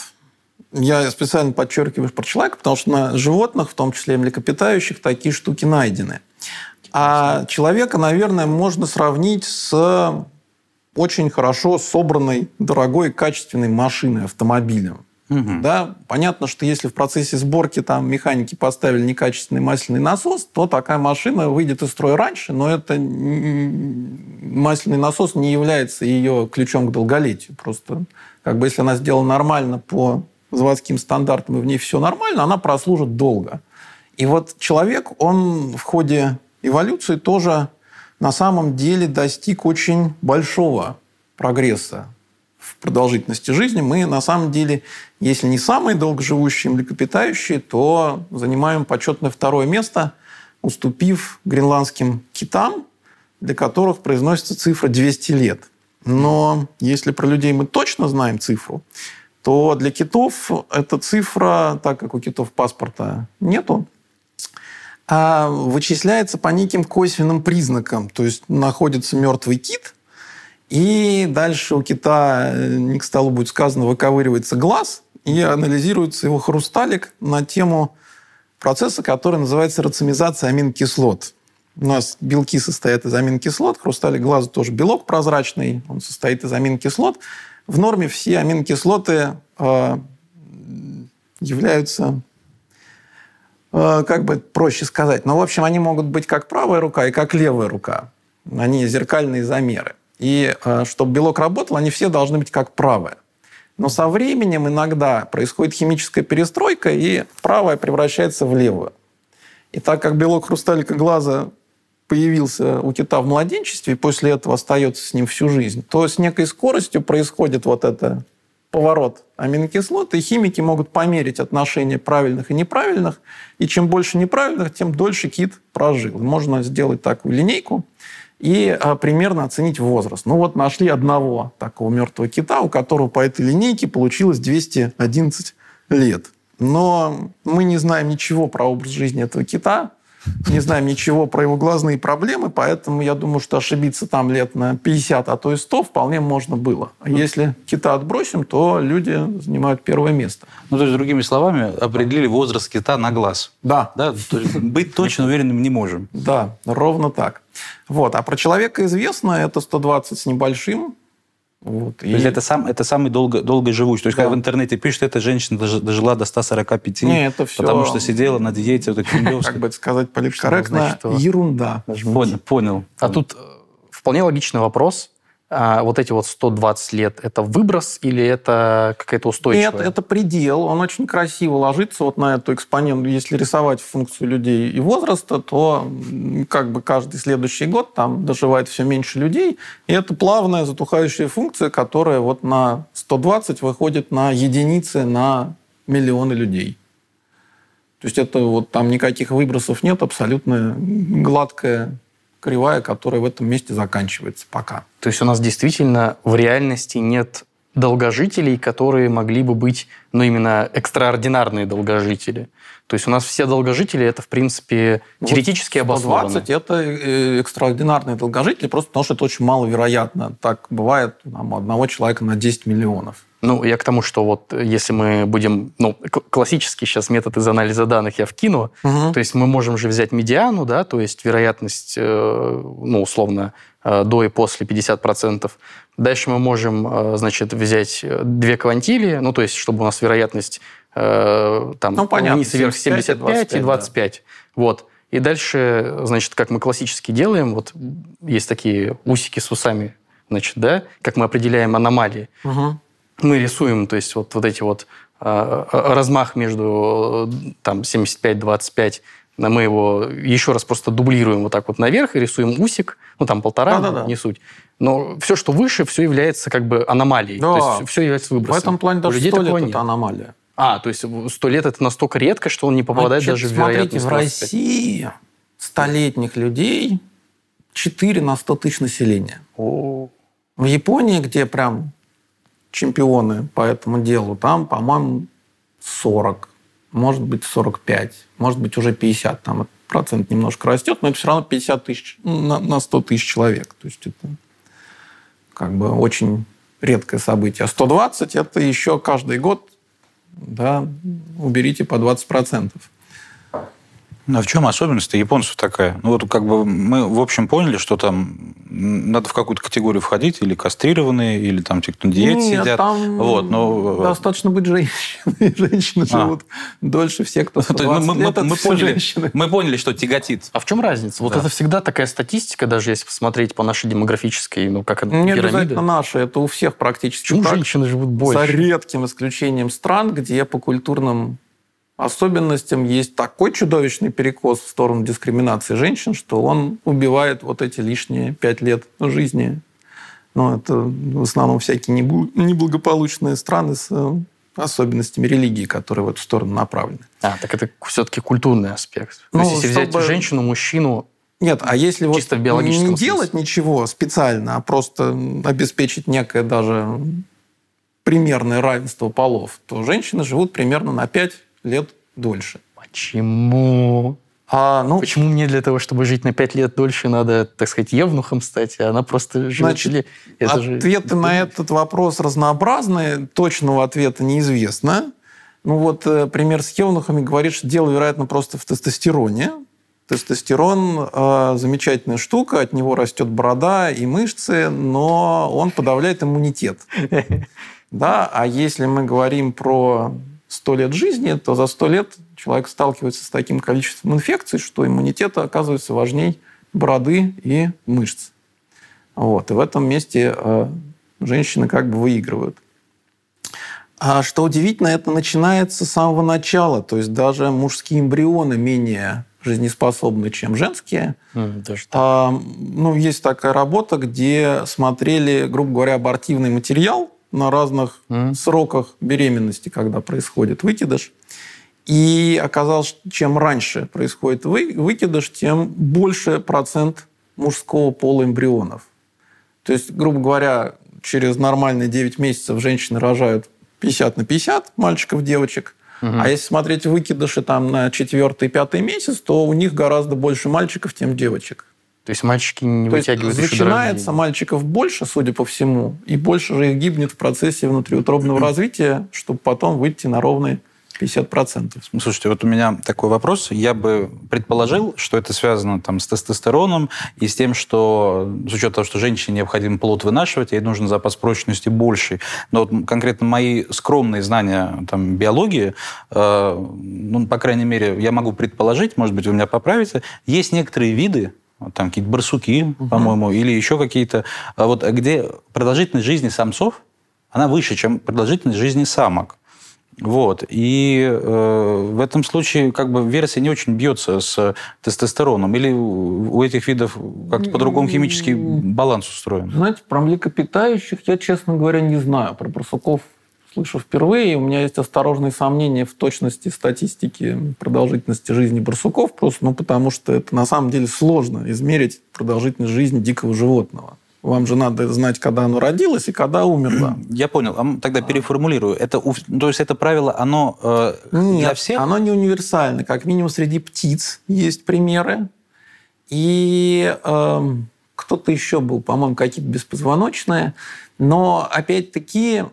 Я специально подчеркиваю про человека, потому что на животных, в том числе и млекопитающих, такие штуки найдены. А человека, наверное, можно сравнить с очень хорошо собранной, дорогой, качественной машиной, автомобилем. Угу. Да, понятно, что если в процессе сборки там механики поставили некачественный масляный насос, то такая машина выйдет из строя раньше, но это масляный насос не является ее ключом к долголетию. Просто как бы если она сделана нормально по заводским стандартам, и в ней все нормально, она прослужит долго. И вот человек, он в ходе эволюции тоже на самом деле достиг очень большого прогресса в продолжительности жизни. Мы на самом деле, если не самые долгоживущие млекопитающие, то занимаем почетное второе место, уступив гренландским китам, для которых произносится цифра 200 лет. Но если про людей мы точно знаем цифру, то для китов эта цифра, так как у китов паспорта нету, а вычисляется по неким косвенным признакам. То есть находится мертвый кит, и дальше у кита, не к столу будет сказано, выковыривается глаз, и анализируется его хрусталик на тему процесса, который называется рацимизация аминокислот. У нас белки состоят из аминокислот, хрусталик глаза тоже белок прозрачный, он состоит из аминокислот. В норме все аминокислоты э, являются Э, как бы проще сказать. Но, в общем, они могут быть как правая рука и как левая рука. Они зеркальные замеры. И э, чтобы белок работал, они все должны быть как правая. Но со временем иногда происходит химическая перестройка, и правая превращается в левую. И так как белок хрусталика глаза появился у кита в младенчестве и после этого остается с ним всю жизнь, то с некой скоростью происходит вот это поворот аминокислот, и химики могут померить отношение правильных и неправильных, и чем больше неправильных, тем дольше кит прожил. Можно сделать такую линейку и а, примерно оценить возраст. Ну вот нашли одного такого мертвого кита, у которого по этой линейке получилось 211 лет. Но мы не знаем ничего про образ жизни этого кита, не знаем ничего про его глазные проблемы, поэтому я думаю, что ошибиться там лет на 50, а то и 100 вполне можно было. А если кита отбросим, то люди занимают первое место. Ну, то есть, другими словами, определили возраст кита на глаз. Да. да? То есть, быть точно уверенным не можем. Да, ровно так. Вот. А про человека известно, это 120 с небольшим, вот. То и... есть это, сам, это самый долго, долго живущий. То есть, да. когда в интернете пишут, эта женщина дожила до 145, Не, это все... потому что сидела на диете. Вот, как бы это сказать политкорректно, ерунда. Понял. понял. А тут э, вполне логичный вопрос а вот эти вот 120 лет, это выброс или это какая-то устойчивая? Нет, это предел. Он очень красиво ложится вот на эту экспоненту. Если рисовать функцию людей и возраста, то как бы каждый следующий год там доживает все меньше людей. И это плавная затухающая функция, которая вот на 120 выходит на единицы на миллионы людей. То есть это вот там никаких выбросов нет, абсолютно гладкая кривая, которая в этом месте заканчивается пока. То есть у нас действительно в реальности нет долгожителей, которые могли бы быть, ну, именно экстраординарные долгожители. То есть у нас все долгожители это, в принципе, теоретически вот обосновано. 120 это э, экстраординарные долгожители, просто потому что это очень маловероятно. Так бывает там, у одного человека на 10 миллионов. Ну, я к тому, что вот если мы будем... Ну, классический сейчас метод из анализа данных я вкину. Угу. То есть мы можем же взять медиану, да, то есть вероятность, э, ну, условно, э, до и после 50%. Дальше мы можем, э, значит, взять две квантили, ну, то есть чтобы у нас вероятность там ну, понятно, вниз и вверх 75 и 25. И 25. Да. Вот. И дальше, значит, как мы классически делаем, вот есть такие усики с усами, значит, да, как мы определяем аномалии. Угу мы рисуем, то есть вот, вот эти вот э, размах между там 75-25, мы его еще раз просто дублируем вот так вот наверх и рисуем усик, ну там полтора, да, да, да. не суть. Но все, что выше, все является как бы аномалией. Да. То есть все является выбросом. В этом плане даже сто лет это аномалия. А, то есть сто лет это настолько редко, что он не попадает Значит, даже в вероятность. Смотрите, в России столетних людей 4 на 100 тысяч населения. О. В Японии, где прям чемпионы по этому делу, там, по-моему, 40, может быть, 45, может быть, уже 50. Там процент немножко растет, но это все равно 50 тысяч на, на 100 тысяч человек. То есть это как бы очень редкое событие. А 120 – это еще каждый год да, уберите по 20 процентов. Ну, а в чем особенность японцев такая? Ну, вот как бы мы, в общем, поняли, что там надо в какую-то категорию входить, или кастрированные, или там те, кто на диете Нет, сидят. Там вот, но... Э, достаточно быть женщиной. Женщины а. живут дольше всех, кто 120 мы, лет, мы, мы, поняли, женщины. мы поняли, что тяготит. А в чем разница? Вот да. это всегда такая статистика, даже если посмотреть по нашей демографической, ну, как это, Не обязательно наша, это у всех практически Почему так, женщины живут больше? За редким исключением стран, где по культурным особенностям есть такой чудовищный перекос в сторону дискриминации женщин, что он убивает вот эти лишние пять лет жизни. Но это в основном всякие неблагополучные страны с э, особенностями религии, которые в эту сторону направлены. А, так это все-таки культурный аспект. То ну, есть, если чтобы... взять женщину, мужчину, нет, а если вот не делать ничего специально, а просто обеспечить некое даже примерное равенство полов, то женщины живут примерно на 5 лет дольше. Почему? А, ну, Почему мне для того, чтобы жить на 5 лет дольше, надо, так сказать, евнухом стать, а она просто живет? Значит, это ответы же... на этот вопрос разнообразные, точного ответа неизвестно. Ну вот э, пример с евнухами говорит, что дело, вероятно, просто в тестостероне. Тестостерон э, замечательная штука, от него растет борода и мышцы, но он подавляет иммунитет. Да, а если мы говорим про 100 лет жизни, то за 100 лет человек сталкивается с таким количеством инфекций, что иммунитета оказывается важней бороды и мышц. Вот. И в этом месте э, женщины как бы выигрывают. А что удивительно, это начинается с самого начала. То есть даже мужские эмбрионы менее жизнеспособны, чем женские. Mm, даже а, ну, есть такая работа, где смотрели, грубо говоря, абортивный материал на разных mm. сроках беременности, когда происходит выкидыш. И оказалось, что чем раньше происходит вы, выкидыш, тем больше процент мужского пола эмбрионов. То есть, грубо говоря, через нормальные 9 месяцев женщины рожают 50 на 50 мальчиков, девочек. Угу. А если смотреть выкидыши там на четвертый, пятый месяц, то у них гораздо больше мальчиков, чем девочек. То есть мальчики не То вытягивают есть начинается мальчиков больше, судя по всему, и больше же их гибнет в процессе внутриутробного развития, чтобы потом выйти на ровные 50%. Слушайте, вот у меня такой вопрос. Я бы предположил, что это связано там, с тестостероном и с тем, что с учетом того, что женщине необходим плод вынашивать, ей нужен запас прочности больший. Но вот конкретно мои скромные знания там, биологии, э, ну, по крайней мере, я могу предположить, может быть, вы меня поправите, есть некоторые виды, там какие-то барсуки, угу. по-моему, или еще какие-то, а вот где продолжительность жизни самцов, она выше, чем продолжительность жизни самок. Вот. И э, в этом случае как бы версия не очень бьется с тестостероном. Или у этих видов как-то по-другому химический баланс устроен? Знаете, про млекопитающих я, честно говоря, не знаю. Про барсуков слышу впервые. У меня есть осторожные сомнения в точности статистики продолжительности жизни барсуков, просто ну, потому что это на самом деле сложно измерить продолжительность жизни дикого животного. Вам же надо знать, когда оно родилось и когда умерло. Я понял. А тогда переформулирую. Это, то есть это правило, оно э, Нет, для всех? оно не универсально. Как минимум среди птиц есть примеры. И э, кто-то еще был, по-моему, какие-то беспозвоночные. Но, опять-таки,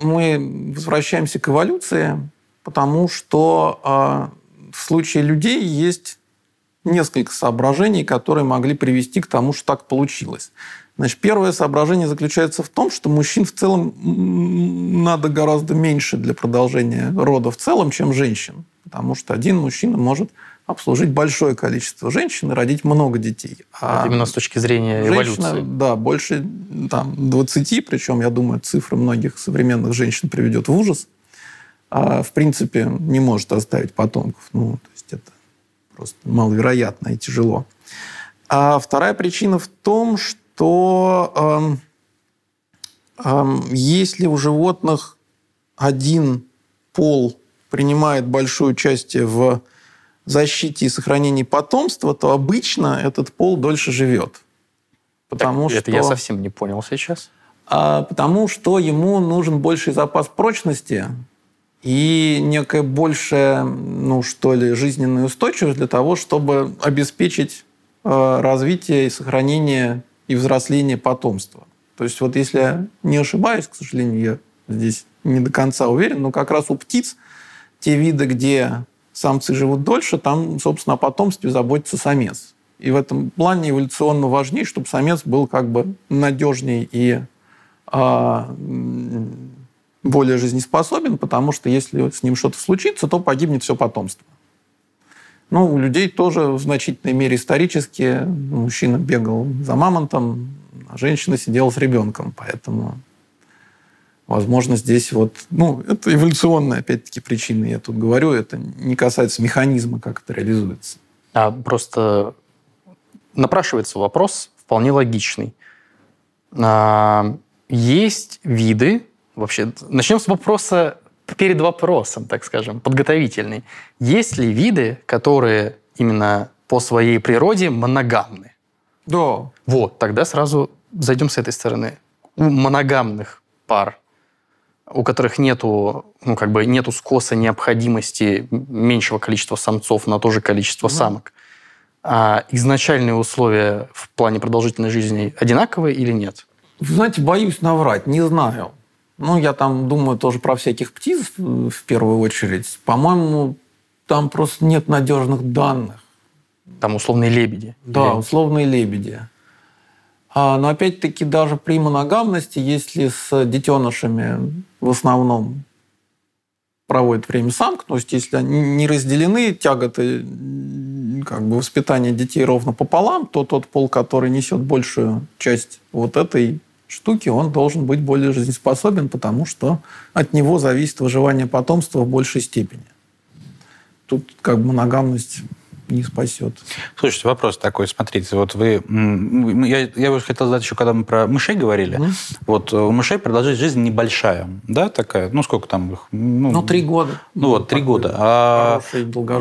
мы возвращаемся к эволюции, потому что э, в случае людей есть несколько соображений, которые могли привести к тому, что так получилось. Значит, первое соображение заключается в том, что мужчин в целом надо гораздо меньше для продолжения рода в целом, чем женщин. Потому что один мужчина может обслужить большое количество женщин и родить много детей. А Это именно с точки зрения женщина, эволюции. Да, больше там, 20, причем, я думаю, цифры многих современных женщин приведет в ужас. А, в принципе, не может оставить потомков. Ну, то есть это просто маловероятно и тяжело. А вторая причина в том, что то э, э, если у животных один пол принимает большое участие в защите и сохранении потомства, то обычно этот пол дольше живет. Потому так, что, это я совсем не понял сейчас. А, потому что ему нужен больший запас прочности и некая большая, ну что ли, жизненная устойчивость для того, чтобы обеспечить э, развитие и сохранение и взросление потомства. То есть вот если я не ошибаюсь, к сожалению, я здесь не до конца уверен, но как раз у птиц те виды, где самцы живут дольше, там, собственно, о потомстве заботится самец. И в этом плане эволюционно важнее, чтобы самец был как бы надежнее и а, более жизнеспособен, потому что если с ним что-то случится, то погибнет все потомство. Ну, у людей тоже в значительной мере исторически мужчина бегал за мамонтом, а женщина сидела с ребенком. Поэтому, возможно, здесь вот... Ну, это эволюционная, опять-таки, причина, я тут говорю. Это не касается механизма, как это реализуется. А просто напрашивается вопрос вполне логичный. А, есть виды, вообще, начнем с вопроса перед вопросом, так скажем, подготовительный. Есть ли виды, которые именно по своей природе моногамны? Да. Вот, тогда сразу зайдем с этой стороны. У моногамных пар, у которых нету, ну, как бы нету скоса необходимости меньшего количества самцов на то же количество mm. самок, а изначальные условия в плане продолжительной жизни одинаковые или нет? Вы знаете, боюсь наврать, не знаю. Ну, я там думаю тоже про всяких птиц в первую очередь. По-моему, там просто нет надежных данных. Там условные лебеди. Да, Или... условные лебеди. А, но опять-таки даже при моногамности, если с детенышами в основном проводит время самка, то есть если они не разделены тяготы как бы воспитания детей ровно пополам, то тот пол, который несет большую часть вот этой штуки, он должен быть более жизнеспособен, потому что от него зависит выживание потомства в большей степени. Тут как бы моногамность не спасет. Слушайте, вопрос такой, смотрите, вот вы... Я, я хотел задать еще, когда мы про мышей говорили. Mm. Вот у мышей продолжительность жизни небольшая, да, такая? Ну, сколько там их? Ну, ну три года. Ну, вот, три года. А,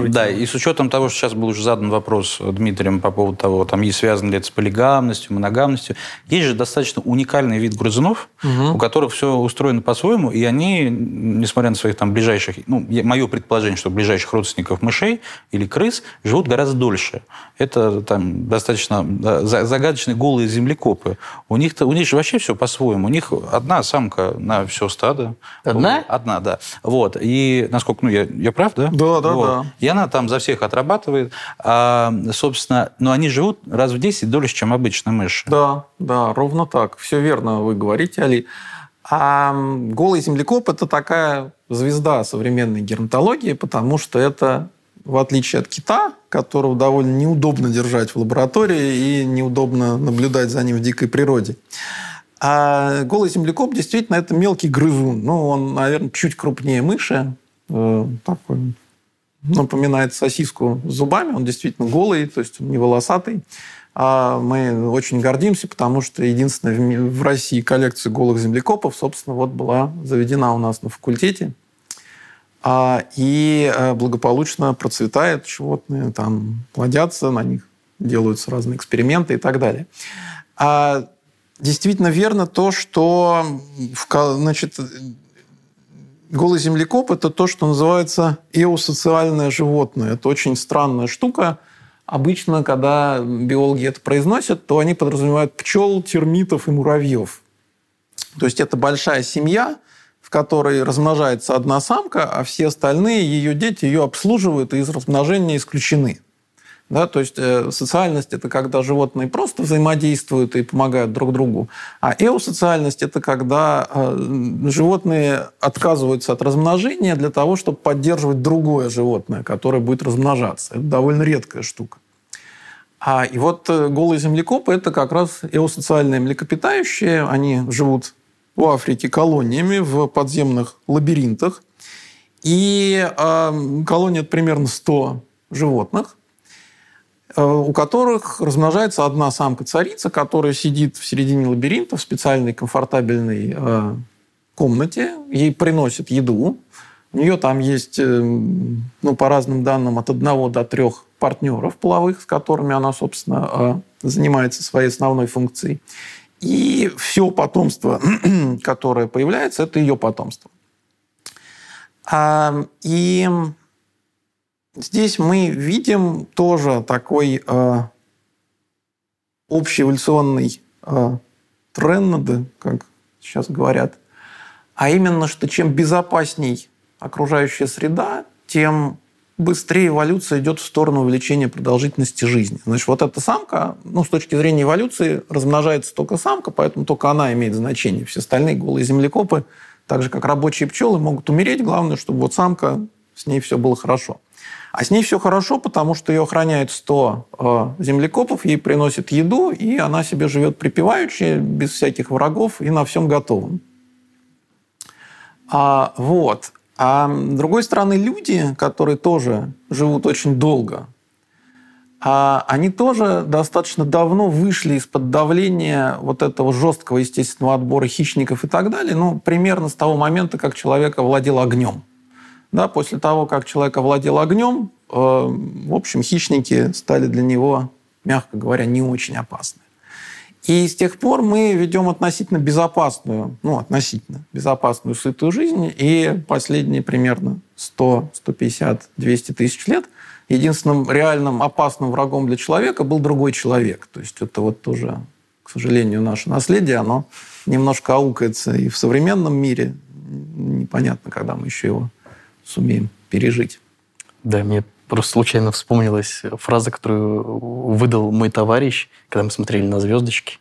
да, и с учетом того, что сейчас был уже задан вопрос Дмитрием по поводу того, там, есть связано ли это с полигамностью, моногамностью, есть же достаточно уникальный вид грызунов, угу. у которых все устроено по-своему, и они, несмотря на своих там ближайших... Ну, мое предположение, что ближайших родственников мышей или крыс живут гораздо дольше. Это там достаточно загадочные голые землекопы. У них, у них же вообще все по-своему. У них одна самка на все стадо. Одна? Одна, да. Вот. И насколько, ну, я, я прав, да? Да, да, вот. да. И она там за всех отрабатывает. А, собственно, но они живут раз в 10 дольше, чем обычно мыши. Да, да, ровно так. Все верно вы говорите, Али. А голый землекоп – это такая звезда современной геронтологии, потому что это в отличие от кита, которого довольно неудобно держать в лаборатории и неудобно наблюдать за ним в дикой природе. А голый землекоп действительно это мелкий грызун. Ну, он, наверное, чуть крупнее мыши. Э, такой, напоминает сосиску с зубами. Он действительно голый, то есть он не волосатый. А мы очень гордимся, потому что единственная в России коллекция голых землекопов, собственно, вот была заведена у нас на факультете. А, и э, благополучно процветает животные, там плодятся, на них делаются разные эксперименты и так далее. А действительно верно то, что значит, голый землекоп – это то, что называется эосоциальное животное. Это очень странная штука. Обычно, когда биологи это произносят, то они подразумевают пчел, термитов и муравьев. То есть это большая семья – в которой размножается одна самка, а все остальные ее дети ее обслуживают и из размножения исключены. Да, то есть э, социальность – это когда животные просто взаимодействуют и помогают друг другу, а эосоциальность – это когда э, животные отказываются от размножения для того, чтобы поддерживать другое животное, которое будет размножаться. Это довольно редкая штука. А, и вот э, голые землекопы – это как раз эосоциальные млекопитающие. Они живут в Африке колониями в подземных лабиринтах. И э, колония – это примерно 100 животных, э, у которых размножается одна самка-царица, которая сидит в середине лабиринта в специальной комфортабельной э, комнате. Ей приносят еду. У нее там есть, э, ну, по разным данным, от одного до трех партнеров половых, с которыми она, собственно, э, занимается своей основной функцией. И все потомство, которое появляется, это ее потомство. А, и здесь мы видим тоже такой а, общий эволюционный а, тренд, как сейчас говорят, а именно, что чем безопасней окружающая среда, тем быстрее эволюция идет в сторону увеличения продолжительности жизни. Значит, вот эта самка, ну, с точки зрения эволюции, размножается только самка, поэтому только она имеет значение. Все остальные голые землекопы, так же, как рабочие пчелы, могут умереть. Главное, чтобы вот самка, с ней все было хорошо. А с ней все хорошо, потому что ее охраняет 100 э, землекопов, ей приносят еду, и она себе живет припеваючи, без всяких врагов и на всем готовом. А, вот. А с другой стороны, люди, которые тоже живут очень долго, а они тоже достаточно давно вышли из-под давления вот этого жесткого естественного отбора хищников и так далее, ну, примерно с того момента, как человек овладел огнем. Да, после того, как человек овладел огнем, э, в общем, хищники стали для него, мягко говоря, не очень опасны. И с тех пор мы ведем относительно безопасную, ну, относительно безопасную сытую жизнь. И последние примерно 100, 150, 200 тысяч лет единственным реальным опасным врагом для человека был другой человек. То есть это вот тоже, к сожалению, наше наследие, оно немножко аукается и в современном мире. Непонятно, когда мы еще его сумеем пережить. Да, мне Просто случайно вспомнилась фраза, которую выдал мой товарищ, когда мы смотрели на звездочки.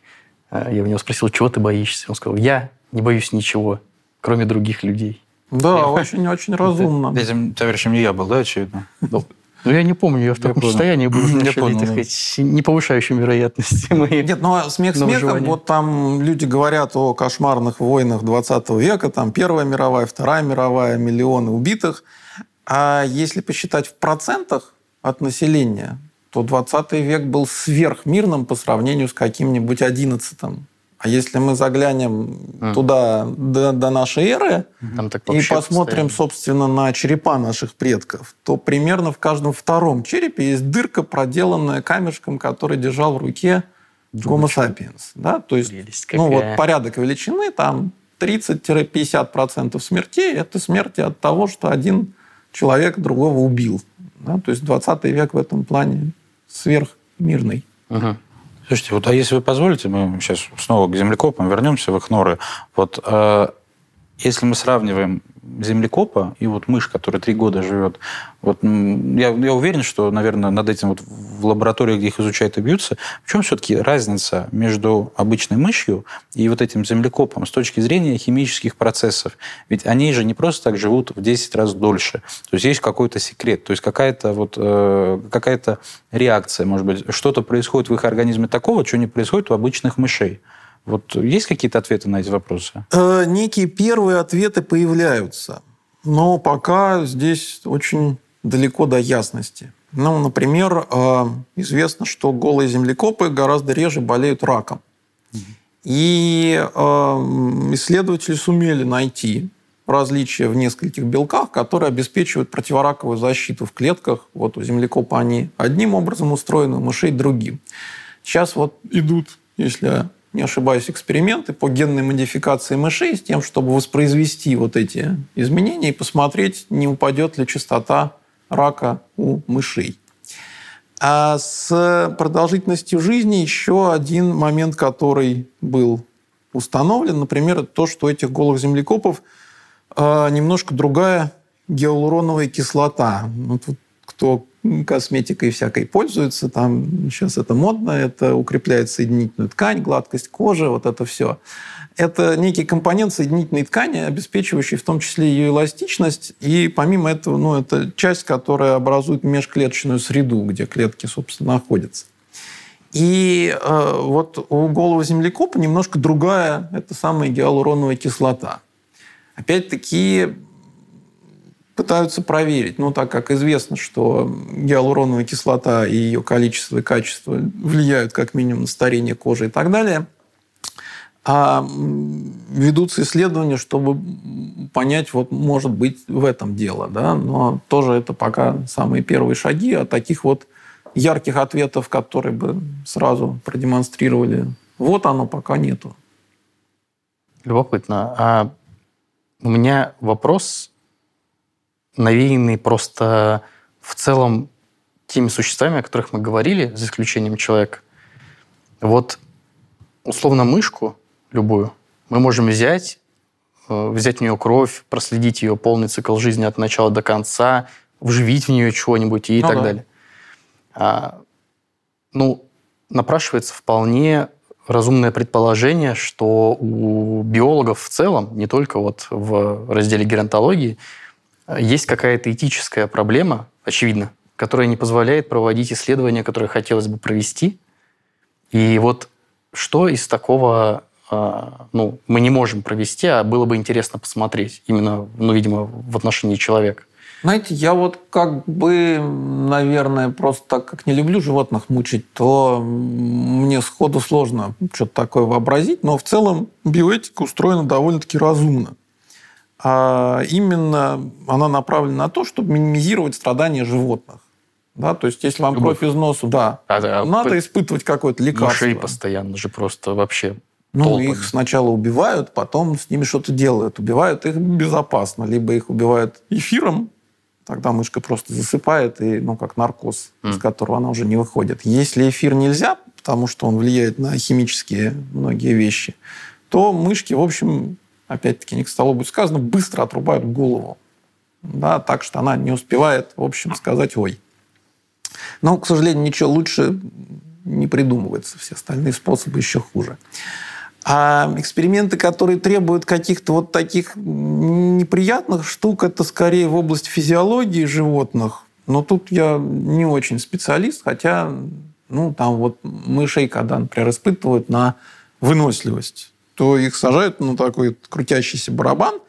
А, я у него спросил, чего ты боишься? Он сказал, я не боюсь ничего, кроме других людей. Да, очень-очень разумно. Этим товарищем не я был, да, очевидно? Ну, я не помню, я в таком состоянии был Я понял, так да. сказать, не повышающим вероятности моей. Нет, ну а смех смехом, вот там люди говорят о кошмарных войнах 20 века, там Первая мировая, Вторая мировая, миллионы убитых. А если посчитать в процентах от населения, то 20 век был сверхмирным по сравнению с каким-нибудь 11 А если мы заглянем Мгм. туда до, до нашей эры, Там так и посмотрим, постоянно. собственно, на черепа наших предков, то примерно в каждом втором черепе есть дырка, проделанная камешком, который держал в руке Homo sapiens. Да? То есть, Прелесть ну вот какая. порядок величины, там 30-50% смертей – это смерти от того, что один человек другого убил. Да? То есть 20 век в этом плане сверхмирный. Мгм. Слушайте, вот, а если вы позволите, мы сейчас снова к землекопам вернемся в их норы. Вот э, если мы сравниваем землекопа и вот мышь, которая три года живет, вот я, я уверен, что, наверное, над этим вот в лабораториях, где их изучают и бьются, в чем все-таки разница между обычной мышью и вот этим землекопом с точки зрения химических процессов? Ведь они же не просто так живут в 10 раз дольше. То есть есть какой-то секрет, то есть какая-то вот э, какая-то реакция, может быть, что-то происходит в их организме такого, что не происходит у обычных мышей. Вот есть какие-то ответы на эти вопросы? Э, Некие первые ответы появляются, но пока здесь очень далеко до ясности. Ну, например, э, известно, что голые землекопы гораздо реже болеют раком. И э, исследователи сумели найти различия в нескольких белках, которые обеспечивают противораковую защиту в клетках. Вот у землекопа они одним образом устроены, у мышей другим. Сейчас вот идут, если я не ошибаюсь, эксперименты по генной модификации мышей с тем, чтобы воспроизвести вот эти изменения и посмотреть, не упадет ли частота рака у мышей. А с продолжительностью жизни еще один момент, который был установлен, например, то, что у этих голых землекопов э, немножко другая гиалуроновая кислота. Вот вот кто косметикой всякой пользуется, там сейчас это модно, это укрепляет соединительную ткань, гладкость кожи, вот это все. Это некий компонент соединительной ткани, обеспечивающий в том числе ее эластичность, и помимо этого, ну, это часть, которая образует межклеточную среду, где клетки, собственно, находятся. И э, вот у голого землекопа немножко другая, это самая гиалуроновая кислота. Опять-таки пытаются проверить. Ну, так как известно, что гиалуроновая кислота и ее количество и качество влияют как минимум на старение кожи и так далее, а ведутся исследования, чтобы понять, вот может быть в этом дело, да, но тоже это пока самые первые шаги, а таких вот ярких ответов, которые бы сразу продемонстрировали, вот оно пока нету. Любопытно. А у меня вопрос, навеянный просто в целом теми существами, о которых мы говорили, за исключением человека. Вот условно мышку любую мы можем взять, э, взять в нее кровь, проследить ее полный цикл жизни от начала до конца, вживить в нее чего-нибудь и Ну так да. далее. А, ну, напрашивается вполне разумное предположение, что у биологов в целом, не только вот в разделе геронтологии, есть какая-то этическая проблема, очевидно, которая не позволяет проводить исследования, которые хотелось бы провести. И вот что из такого а, ну, мы не можем провести, а было бы интересно посмотреть именно, ну, видимо, в отношении человека. Знаете, я вот как бы, наверное, просто так как не люблю животных мучить, то мне сходу сложно что-то такое вообразить, но в целом биоэтика устроена довольно-таки разумно. А именно она направлена на то, чтобы минимизировать страдания животных. Да, то есть, если вам Любовь. кровь из носу, да, А, а надо п- испытывать какое-то лекарство. мышей постоянно же просто вообще Ну, толпами. их сначала убивают, потом с ними что-то делают. Убивают их безопасно. Либо их убивают эфиром, тогда мышка просто засыпает, и, ну, как наркоз, из Мгм. которого она уже не выходит. Если эфир нельзя, потому что он влияет на химические многие вещи, то мышки, в общем, опять-таки, не к столу будет сказано, быстро отрубают голову. Да, так что она не успевает, в общем, сказать «ой». Но, к сожалению, ничего лучше не придумывается. Все остальные способы еще хуже. А эксперименты, которые требуют каких-то вот таких неприятных штук, это скорее в области физиологии животных. Но тут я не очень специалист, хотя ну, там вот мышей, когда, например, испытывают на выносливость, то их сажают на такой крутящийся барабан,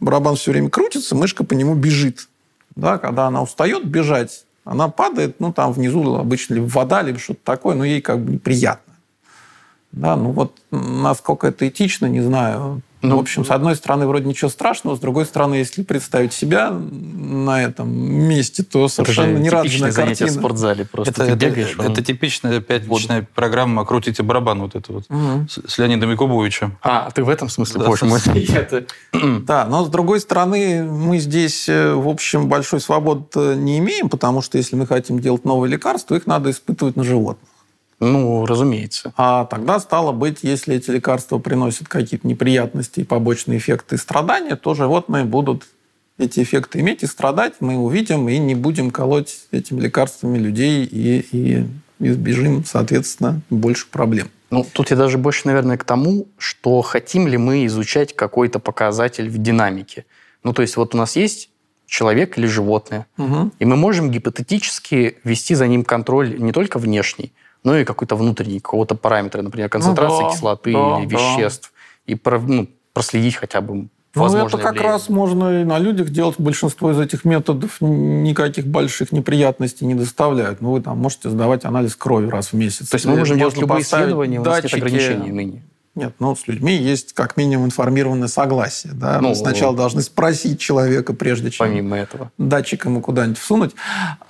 барабан все время крутится, мышка по нему бежит. Да, когда она устает бежать, она падает, ну, там внизу обычно либо вода, либо что-то такое, но ей как бы неприятно. Да, ну вот насколько это этично, не знаю. Ну, в общем, с одной стороны, вроде ничего страшного, с другой стороны, если представить себя на этом месте, то совершенно не радужная занятие в спортзале. Просто это, ты бегаешь. Это, это типичная пятничная вот. программа «Крутите барабан» вот это вот угу. с, с Леонидом Якубовичем. А, ты в этом смысле, да, боже мой. Да, но с другой стороны, мы здесь, э, в общем, большой свободы не имеем, потому что если мы хотим делать новые лекарства, их надо испытывать на животных. Ну, разумеется. А тогда стало быть, если эти лекарства приносят какие-то неприятности, побочные эффекты и страдания, то животные будут эти эффекты иметь и страдать, мы увидим и не будем колоть этими лекарствами людей и, и избежим, соответственно, больше проблем. Ну, тут я даже больше, наверное, к тому, что хотим ли мы изучать какой-то показатель в динамике. Ну, то есть вот у нас есть человек или животное, угу. и мы можем гипотетически вести за ним контроль не только внешний, ну и какой-то внутренний, какого-то параметра, например, концентрация ну, да, кислоты да, или веществ, да. и ну, проследить хотя бы ну, это как явление. раз можно и на людях делать. Большинство из этих методов никаких больших неприятностей не доставляют. Ну, вы там можете сдавать анализ крови раз в месяц. То есть мы можем делать любые исследования, у нас нет ограничений ныне. Нет, ну, с людьми есть как минимум информированное согласие. Да? Ну, Мы сначала должны спросить человека, прежде чем помимо этого. датчик ему куда-нибудь всунуть.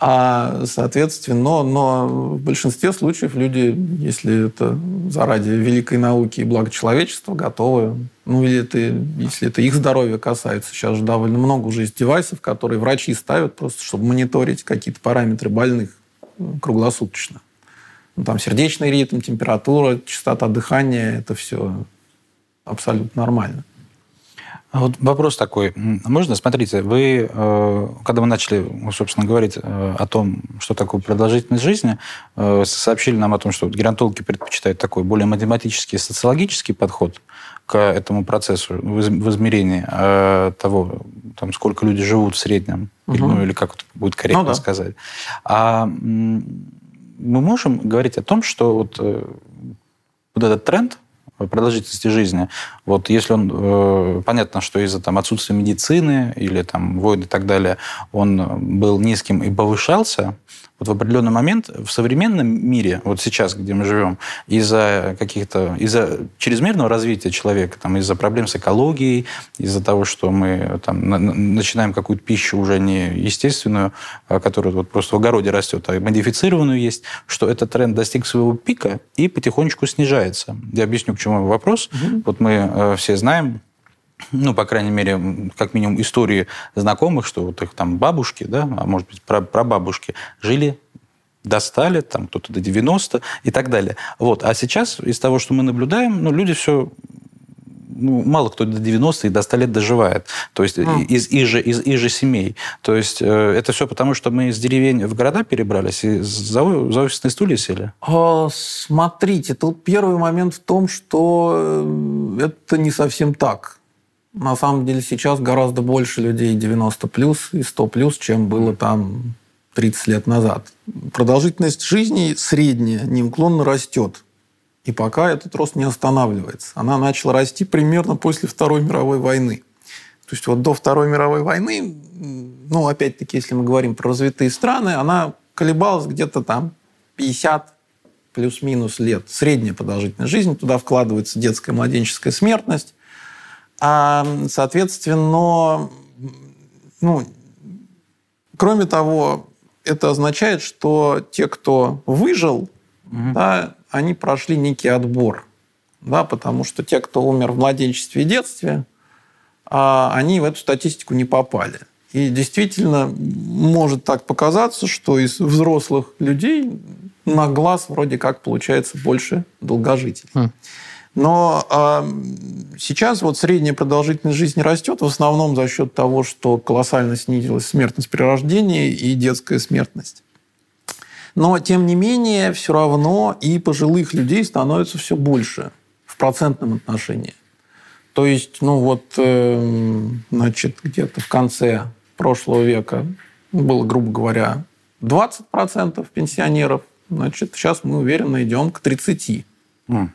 А, соответственно, но, но в большинстве случаев люди, если это заради великой науки и блага человечества, готовы. Ну, или это, если это их здоровье касается. Сейчас же довольно много уже есть девайсов, которые врачи ставят просто, чтобы мониторить какие-то параметры больных круглосуточно. Ну, там сердечный ритм, температура, частота дыхания, это все абсолютно нормально. А вот вопрос такой. Можно, смотрите, вы, э, когда мы начали, собственно, говорить э, о том, что такое продолжительность жизни, э, сообщили нам о том, что геронтологи предпочитают такой более математический, социологический подход к этому процессу в измерении того, там, сколько люди живут в среднем, угу. ну, или как это будет корректно ну, да. сказать. А мы можем говорить о том, что вот, э, вот этот тренд продолжительности жизни, вот если он, э, понятно, что из-за там, отсутствия медицины или там, войн и так далее, он был низким и повышался, вот в определенный момент в современном мире, вот сейчас, где мы живем, из-за каких-то, из-за чрезмерного развития человека, там, из-за проблем с экологией, из-за того, что мы там, на, начинаем какую-то пищу уже не естественную, которая вот просто в огороде растет, а модифицированную есть, что этот тренд достиг своего пика и потихонечку снижается. Я объясню, к чему вопрос. Угу. Вот мы э, все знаем, ну, по крайней мере, как минимум истории знакомых, что вот их там бабушки, да, а может быть, прабабушки жили достали, там кто-то до 90 и так далее. Вот. А сейчас из того, что мы наблюдаем, ну, люди все ну, мало кто до 90 и до 100 лет доживает. То есть mm. из, из, же, из, из же семей. То есть э, это все потому, что мы из деревень в города перебрались и за, за офисные стулья сели? А, смотрите, тут первый момент в том, что э, это не совсем так. На самом деле сейчас гораздо больше людей 90 плюс и 100 плюс, чем было там 30 лет назад. Продолжительность жизни средняя неуклонно растет. И пока этот рост не останавливается. Она начала расти примерно после Второй мировой войны. То есть вот до Второй мировой войны, ну, опять-таки, если мы говорим про развитые страны, она колебалась где-то там 50 плюс-минус лет. Средняя продолжительность жизни. Туда вкладывается детская младенческая смертность. А, соответственно, ну, кроме того, это означает, что те, кто выжил, угу. да, они прошли некий отбор. Да, потому что те, кто умер в младенчестве и детстве, а, они в эту статистику не попали. И действительно может так показаться, что из взрослых людей на глаз вроде как получается больше долгожителей. Хм. Но э, сейчас вот средняя продолжительность жизни растет в основном за счет того, что колоссально снизилась смертность при рождении и детская смертность. Но, тем не менее, все равно и пожилых людей становится все больше в процентном отношении. То есть, ну вот, э, значит, где-то в конце прошлого века было, грубо говоря, 20% пенсионеров, значит, сейчас мы уверенно идем к 30%. Mm.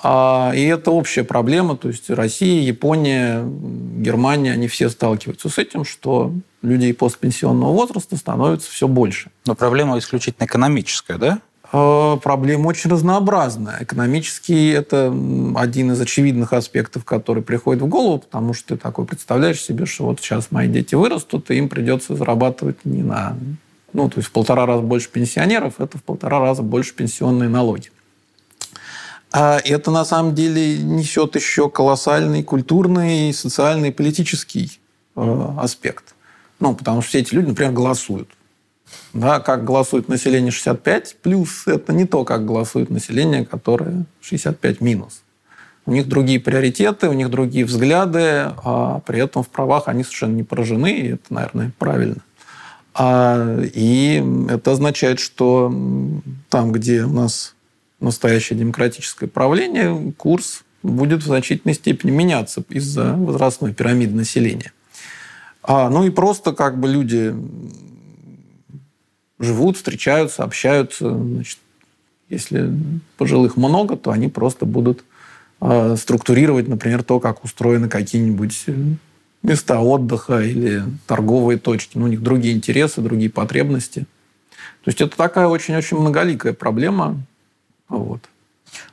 А, и это общая проблема, то есть Россия, Япония, Германия, они все сталкиваются с этим, что людей постпенсионного возраста становится все больше. Но проблема исключительно экономическая, да? А, проблема очень разнообразная. Экономический – это один из очевидных аспектов, который приходит в голову, потому что ты такой представляешь себе, что вот сейчас мои дети вырастут, и им придется зарабатывать не на... Ну, то есть в полтора раза больше пенсионеров, это в полтора раза больше пенсионные налоги. А это на самом деле несет еще колоссальный культурный, социальный, политический э, аспект. Ну, потому что все эти люди, например, голосуют. Да, как голосует население 65 плюс, это не то, как голосует население, которое 65 минус. У них другие приоритеты, у них другие взгляды, а при этом в правах они совершенно не поражены, и это, наверное, правильно. А, и это означает, что там, где у нас настоящее демократическое правление, курс будет в значительной степени меняться из-за возрастной пирамиды населения. А, ну и просто как бы люди живут, встречаются, общаются. Значит, если пожилых много, то они просто будут э, структурировать, например, то, как устроены какие-нибудь места отдыха или торговые точки. Ну, у них другие интересы, другие потребности. То есть это такая очень-очень многоликая проблема, вот.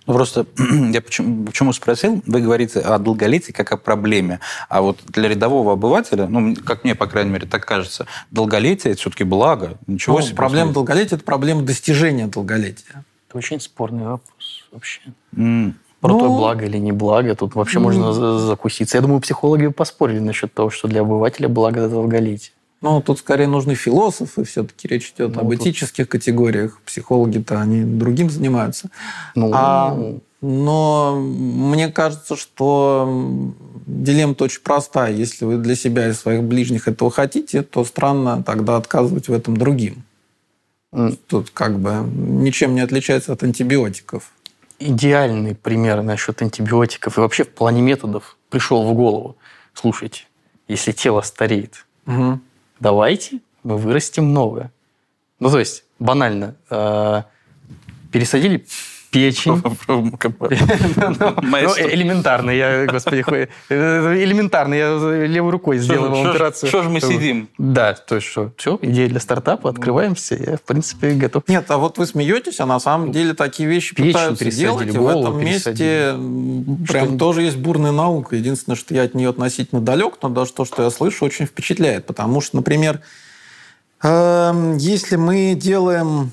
Ну, просто я почему, почему спросил, вы говорите о долголетии как о проблеме, а вот для рядового обывателя, ну, как мне, по крайней мере, так кажется, долголетие – это все-таки благо. Ничего ну, себе. Проблема долголетия – это проблема достижения долголетия. Это очень спорный вопрос вообще. Mm. Про ну, то, благо или не благо, тут вообще mm. можно закуситься. Я думаю, психологи поспорили насчет того, что для обывателя благо – это долголетие. Ну, тут скорее нужны философы, все-таки речь идет ну, об тут... этических категориях. Психологи-то они другим занимаются. Ну, а, но мне кажется, что дилемма-то очень простая. Если вы для себя и своих ближних этого хотите, то странно тогда отказывать в этом другим. Тут как бы ничем не отличается от антибиотиков. Идеальный пример насчет антибиотиков и вообще в плане методов пришел в голову. Слушайте, если тело стареет, угу давайте мы вырастим новое. Ну, то есть, банально, э, пересадили печень. Ну, элементарно, я, господи, элементарно, я левой рукой сделал вам операцию. Что же мы сидим? Да, то есть что, все, идея для стартапа, открываемся, я, в принципе, готов. Нет, а вот вы смеетесь, а на самом деле такие вещи пытаются делать, и в этом месте прям тоже есть бурная наука. Единственное, что я от нее относительно далек, но даже то, что я слышу, очень впечатляет, потому что, например, эм, если мы делаем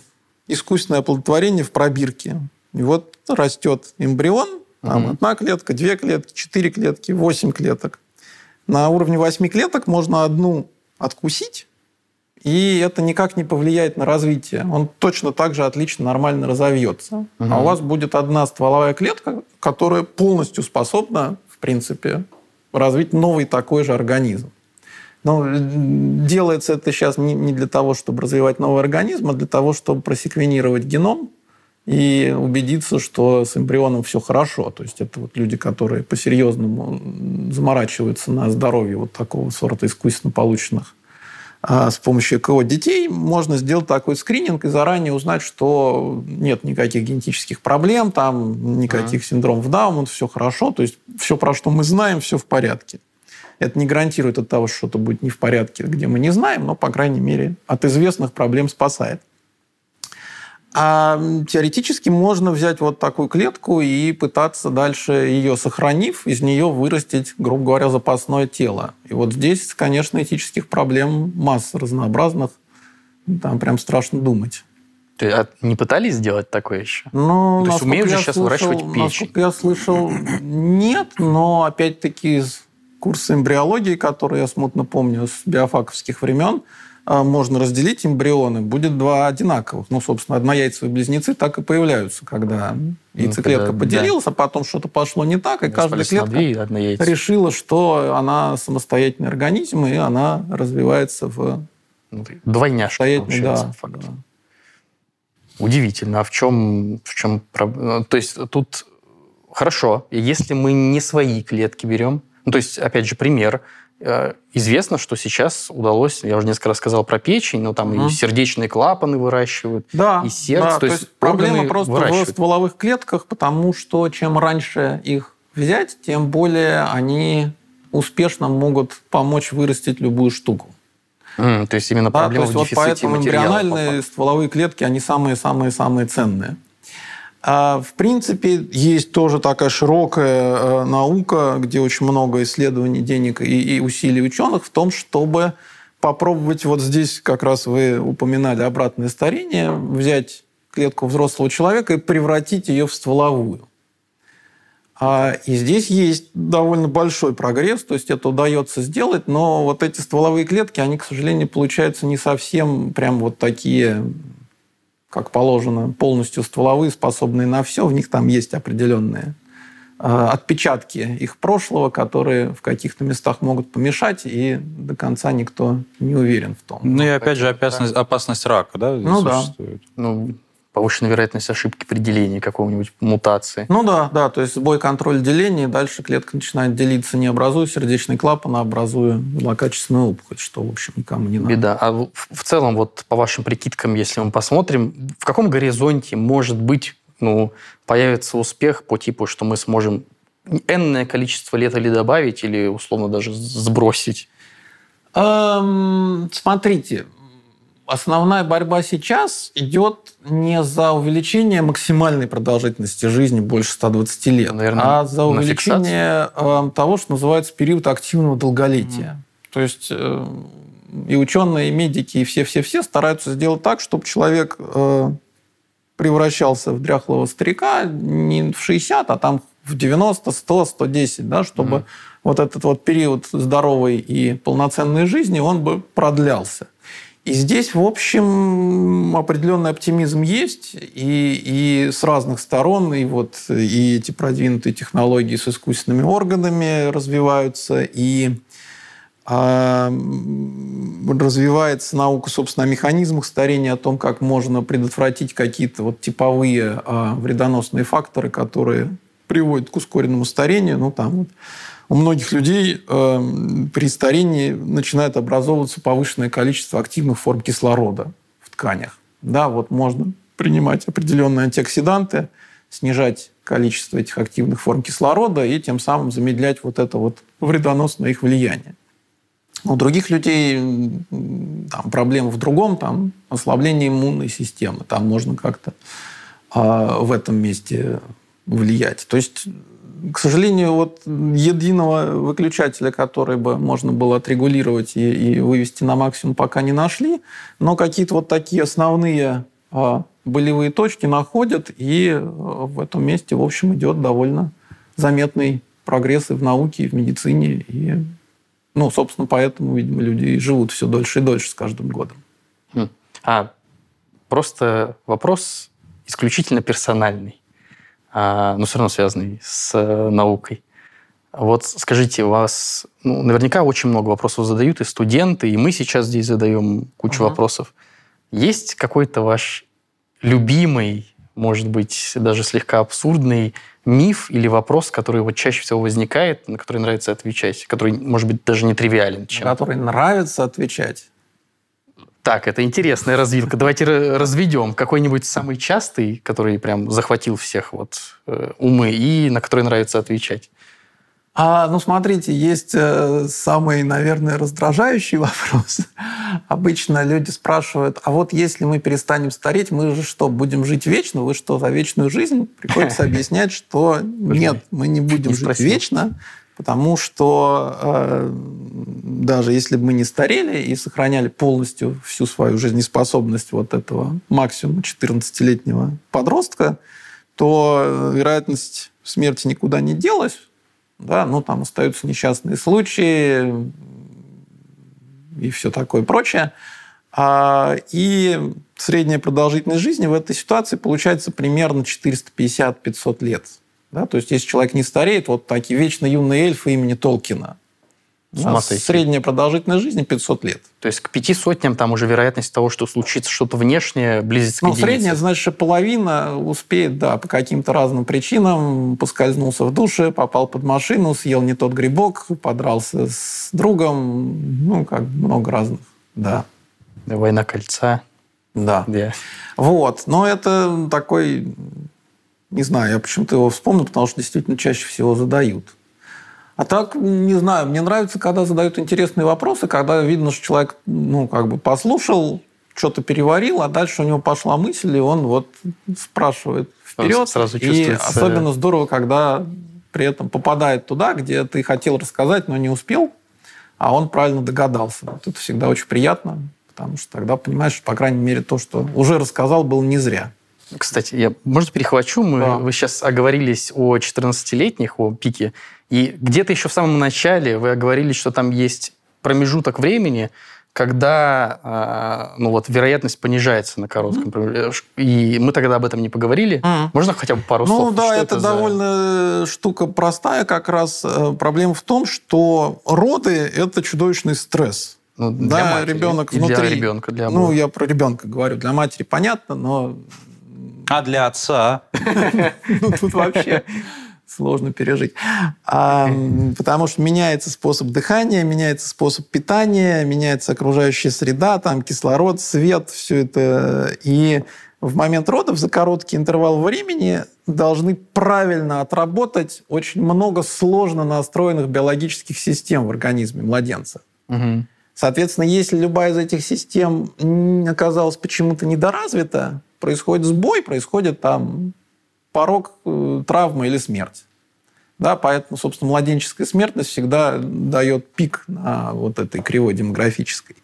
искусственное оплодотворение в пробирке, и вот растет эмбрион, там угу. одна клетка, две клетки, четыре клетки, восемь клеток. На уровне восьми клеток можно одну откусить, и это никак не повлияет на развитие. Он точно так же отлично, нормально разовьется. Угу. А у вас будет одна стволовая клетка, которая полностью способна, в принципе, развить новый такой же организм. Но делается это сейчас не для того, чтобы развивать новый организм, а для того, чтобы просеквенировать геном, и убедиться, что с эмбрионом все хорошо. То есть это вот люди, которые по-серьезному заморачиваются на здоровье вот такого сорта искусственно полученных а с помощью ЭКО детей можно сделать такой скрининг и заранее узнать, что нет никаких генетических проблем, там никаких а. синдромов Дауна, все хорошо. То есть все, про что мы знаем, все в порядке. Это не гарантирует от того, что что-то будет не в порядке, где мы не знаем, но, по крайней мере, от известных проблем спасает. А теоретически можно взять вот такую клетку и пытаться дальше ее сохранив, из нее вырастить, грубо говоря, запасное тело. И вот здесь, конечно, этических проблем масса разнообразных. Там прям страшно думать. Ты а не пытались сделать такое еще? Ну, То есть умеют же сейчас слышал, выращивать печень? Насколько я слышал, нет, но опять-таки из курса эмбриологии, который я смутно помню с биофаковских времен, можно разделить эмбрионы, будет два одинаковых. Ну, собственно, однояйцевые близнецы так и появляются, когда ну, яйцеклетка ну, поделилась, да. а потом что-то пошло не так, и каждая клетка решила, что она самостоятельный организм, и она развивается в ну, двойняшка, да, факт. Удивительно. А в чем, в чем проблема? То есть тут хорошо, если мы не свои клетки берем, ну, то есть, опять же, пример, известно, что сейчас удалось, я уже несколько раз сказал про печень, но там угу. и сердечные клапаны выращивают, да, и сердце. Да, то, то есть, есть проблема просто в стволовых клетках, потому что чем раньше их взять, тем более они успешно могут помочь вырастить любую штуку. Mm, то есть именно проблема да, то есть в вот поэтому эмбриональные стволовые клетки, они самые-самые-самые ценные. А, в принципе, есть тоже такая широкая э, наука, где очень много исследований, денег и, усилий ученых в том, чтобы попробовать, вот здесь как раз вы упоминали обратное старение, взять клетку взрослого человека и превратить ее в стволовую. А, и здесь есть довольно большой прогресс, то есть это удается сделать, но вот эти стволовые клетки, они, к сожалению, получаются не совсем прям вот такие, как положено, полностью стволовые, способные на все. В них там есть определенные а, отпечатки их прошлого, которые в каких-то местах могут помешать, и до конца никто не уверен в том. Ну и опять же опасность, опасность рака, да, ну, существует? Да. Ну, повышенная вероятность ошибки при делении какого-нибудь мутации. Ну да, да, то есть сбой контроль деления, дальше клетка начинает делиться, не образуя сердечный клапан, а образуя злокачественную опухоль, что, в общем, никому не надо. Беда. А в целом, вот по вашим прикидкам, если мы посмотрим, в каком горизонте может быть, ну, появится успех по типу, что мы сможем энное количество лет или добавить, или условно даже сбросить? Эм, смотрите, основная борьба сейчас идет не за увеличение максимальной продолжительности жизни больше 120 лет, Наверное, а за увеличение э, того, что называется период активного долголетия. Mm. То есть э, и ученые, и медики, и все-все-все стараются сделать так, чтобы человек э, превращался в дряхлого старика не в 60, а там в 90, 100, 110, да, чтобы mm. вот этот вот период здоровой и полноценной жизни, он бы продлялся. И здесь, в общем, определенный оптимизм есть, и, и с разных сторон, и вот и эти продвинутые технологии с искусственными органами развиваются, и а, развивается наука, собственно, о механизмах старения, о том, как можно предотвратить какие-то вот типовые а, вредоносные факторы, которые приводят к ускоренному старению. Ну, там вот у многих людей э, при старении начинает образовываться повышенное количество активных форм кислорода в тканях. Да, вот можно принимать определенные антиоксиданты, снижать количество этих активных форм кислорода и тем самым замедлять вот это вот вредоносное их влияние. У других людей там, проблемы в другом, там ослабление иммунной системы, там можно как-то э, в этом месте влиять. То есть к сожалению, вот единого выключателя, который бы можно было отрегулировать и, и вывести на максимум, пока не нашли. Но какие-то вот такие основные а, болевые точки находят, и а, в этом месте, в общем, идет довольно заметный прогресс и в науке, и в медицине. И, ну, собственно, поэтому, видимо, люди и живут все дольше и дольше с каждым годом. Хм. А просто вопрос исключительно персональный. А, но все равно связанный с э, наукой. Вот скажите, у вас ну, наверняка очень много вопросов задают и студенты, и мы сейчас здесь задаем кучу uh-huh. вопросов. Есть какой-то ваш любимый, может быть, даже слегка абсурдный миф или вопрос, который вот чаще всего возникает, на который нравится отвечать, который, может быть, даже не тривиален? Чем который нравится отвечать? Так, это интересная развилка. Давайте разведем какой-нибудь самый частый, который прям захватил всех вот э, умы и на который нравится отвечать. А, ну, смотрите, есть э, самый, наверное, раздражающий вопрос. Обычно люди спрашивают, а вот если мы перестанем стареть, мы же что, будем жить вечно? Вы что, за вечную жизнь? Приходится объяснять, что нет, мы не будем жить вечно потому что э, даже если бы мы не старели и сохраняли полностью всю свою жизнеспособность вот этого максимума 14-летнего подростка, то вероятность смерти никуда не делась, да, ну там остаются несчастные случаи и все такое прочее. А, и средняя продолжительность жизни в этой ситуации получается примерно 450-500 лет. Да? То есть, если человек не стареет, вот такие вечно юные эльфы имени Толкина. Средняя продолжительность жизни 500 лет. То есть к пяти сотням там уже вероятность того, что случится что-то внешнее, близится Ну, к единице. средняя, значит, половина успеет, да, по каким-то разным причинам, поскользнулся в душе, попал под машину, съел не тот грибок, подрался с другом, ну, как много разных, да. Война кольца. Да. Да. Вот. Но это такой, не знаю, я почему-то его вспомнил, потому что действительно чаще всего задают. А так, не знаю, мне нравится, когда задают интересные вопросы, когда видно, что человек, ну, как бы послушал, что-то переварил, а дальше у него пошла мысль, и он вот спрашивает вперед. сразу и чувствуется- особенно здорово, когда при этом попадает туда, где ты хотел рассказать, но не успел, а он правильно догадался. Вот это всегда очень приятно, потому что тогда понимаешь, что, по крайней мере, то, что уже рассказал, было не зря. Кстати, я, может, перехвачу? Мы, Да. Вы сейчас оговорились о 14-летних, о пике. И где-то еще в самом начале вы оговорились, что там есть промежуток времени, когда а, ну вот, вероятность понижается на коротком промежутке. И мы тогда об этом не поговорили. Мгм. Можно хотя бы пару Ну слов? да, Что это, за- довольно штука простая как раз. Э, Проблема в том, что роды – это чудовищный стресс. Ну, для да, матери ребенок и внутри. Для ребенка, для ну, я про ребенка говорю. Для матери понятно, но А для отца? ну, тут вообще сложно пережить. А, потому что меняется способ дыхания, меняется способ питания, меняется окружающая среда, там кислород, свет, все это. И в момент родов за короткий интервал времени должны правильно отработать очень много сложно настроенных биологических систем в организме младенца. Мгм. Соответственно, если любая из этих систем оказалась почему-то недоразвита, происходит сбой, происходит там порог, э, травма или смерть. Да, поэтому, собственно, младенческая смертность всегда дает пик на вот этой кривой демографической.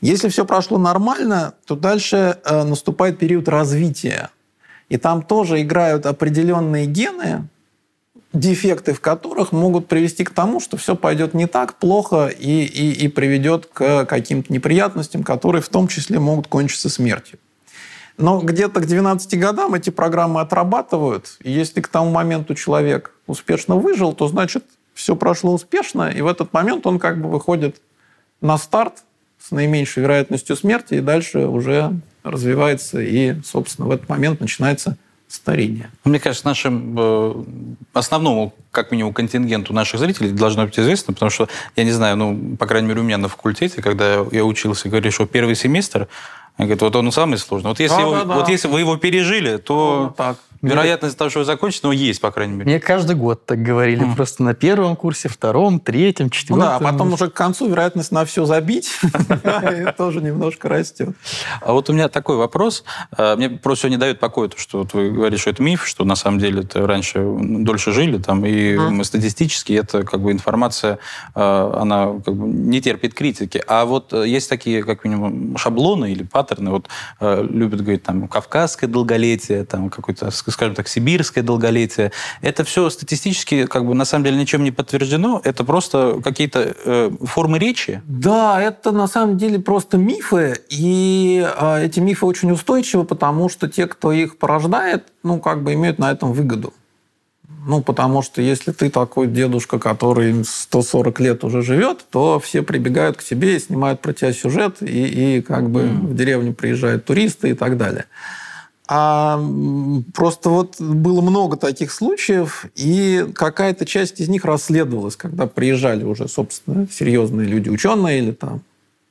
Если все прошло нормально, то дальше э, наступает период развития. И там тоже играют определенные гены, дефекты в которых могут привести к тому, что все пойдет не так плохо и, и, и приведет к каким-то неприятностям, которые в том числе могут кончиться смертью. Но где-то к 12 годам эти программы отрабатывают. И если к тому моменту человек успешно выжил, то значит все прошло успешно, и в этот момент он как бы выходит на старт с наименьшей вероятностью смерти, и дальше уже развивается, и, собственно, в этот момент начинается старение. Мне кажется, нашим э, основному, как минимум, контингенту наших зрителей должно быть известно, потому что, я не знаю, ну, по крайней мере, у меня на факультете, когда я учился, говорили, что первый семестр, они говорят, вот он самый сложный. Вот если, Да, его- да, да. вот если вы его пережили, то Вот так. Вероятность того, что вы закончите, ну, есть, по крайней мере. Мне каждый год так говорили. Просто на первом курсе, втором, третьем, Ну четвертом. да, а потом уже к концу вероятность на все забить тоже немножко растет. А вот у меня такой вопрос. Э, Мне просто не дает покоя то, что вы говорите, что это миф, что на самом деле это раньше дольше жили, там, и статистически это как бы информация, э, она как бы не терпит критики. А вот э, есть такие, как минимум, шаблоны или паттерны, вот э, любят говорить там кавказское долголетие, там какое-то, скажем так, сибирское долголетие. Это все статистически как бы на самом деле ничем не подтверждено, это просто какие-то э, формы речи. Да, это на самом деле просто мифы, и а, эти мифы очень устойчивы, потому что те, кто их порождает, ну, как бы имеют на этом выгоду. Ну, потому что если ты такой дедушка, который 140 лет уже живет, то все прибегают к тебе и снимают про тебя сюжет, и, и как бы в деревню приезжают туристы и так далее. А просто вот было много таких случаев, и какая-то часть из них расследовалась, когда приезжали уже, собственно, серьезные люди, ученые или там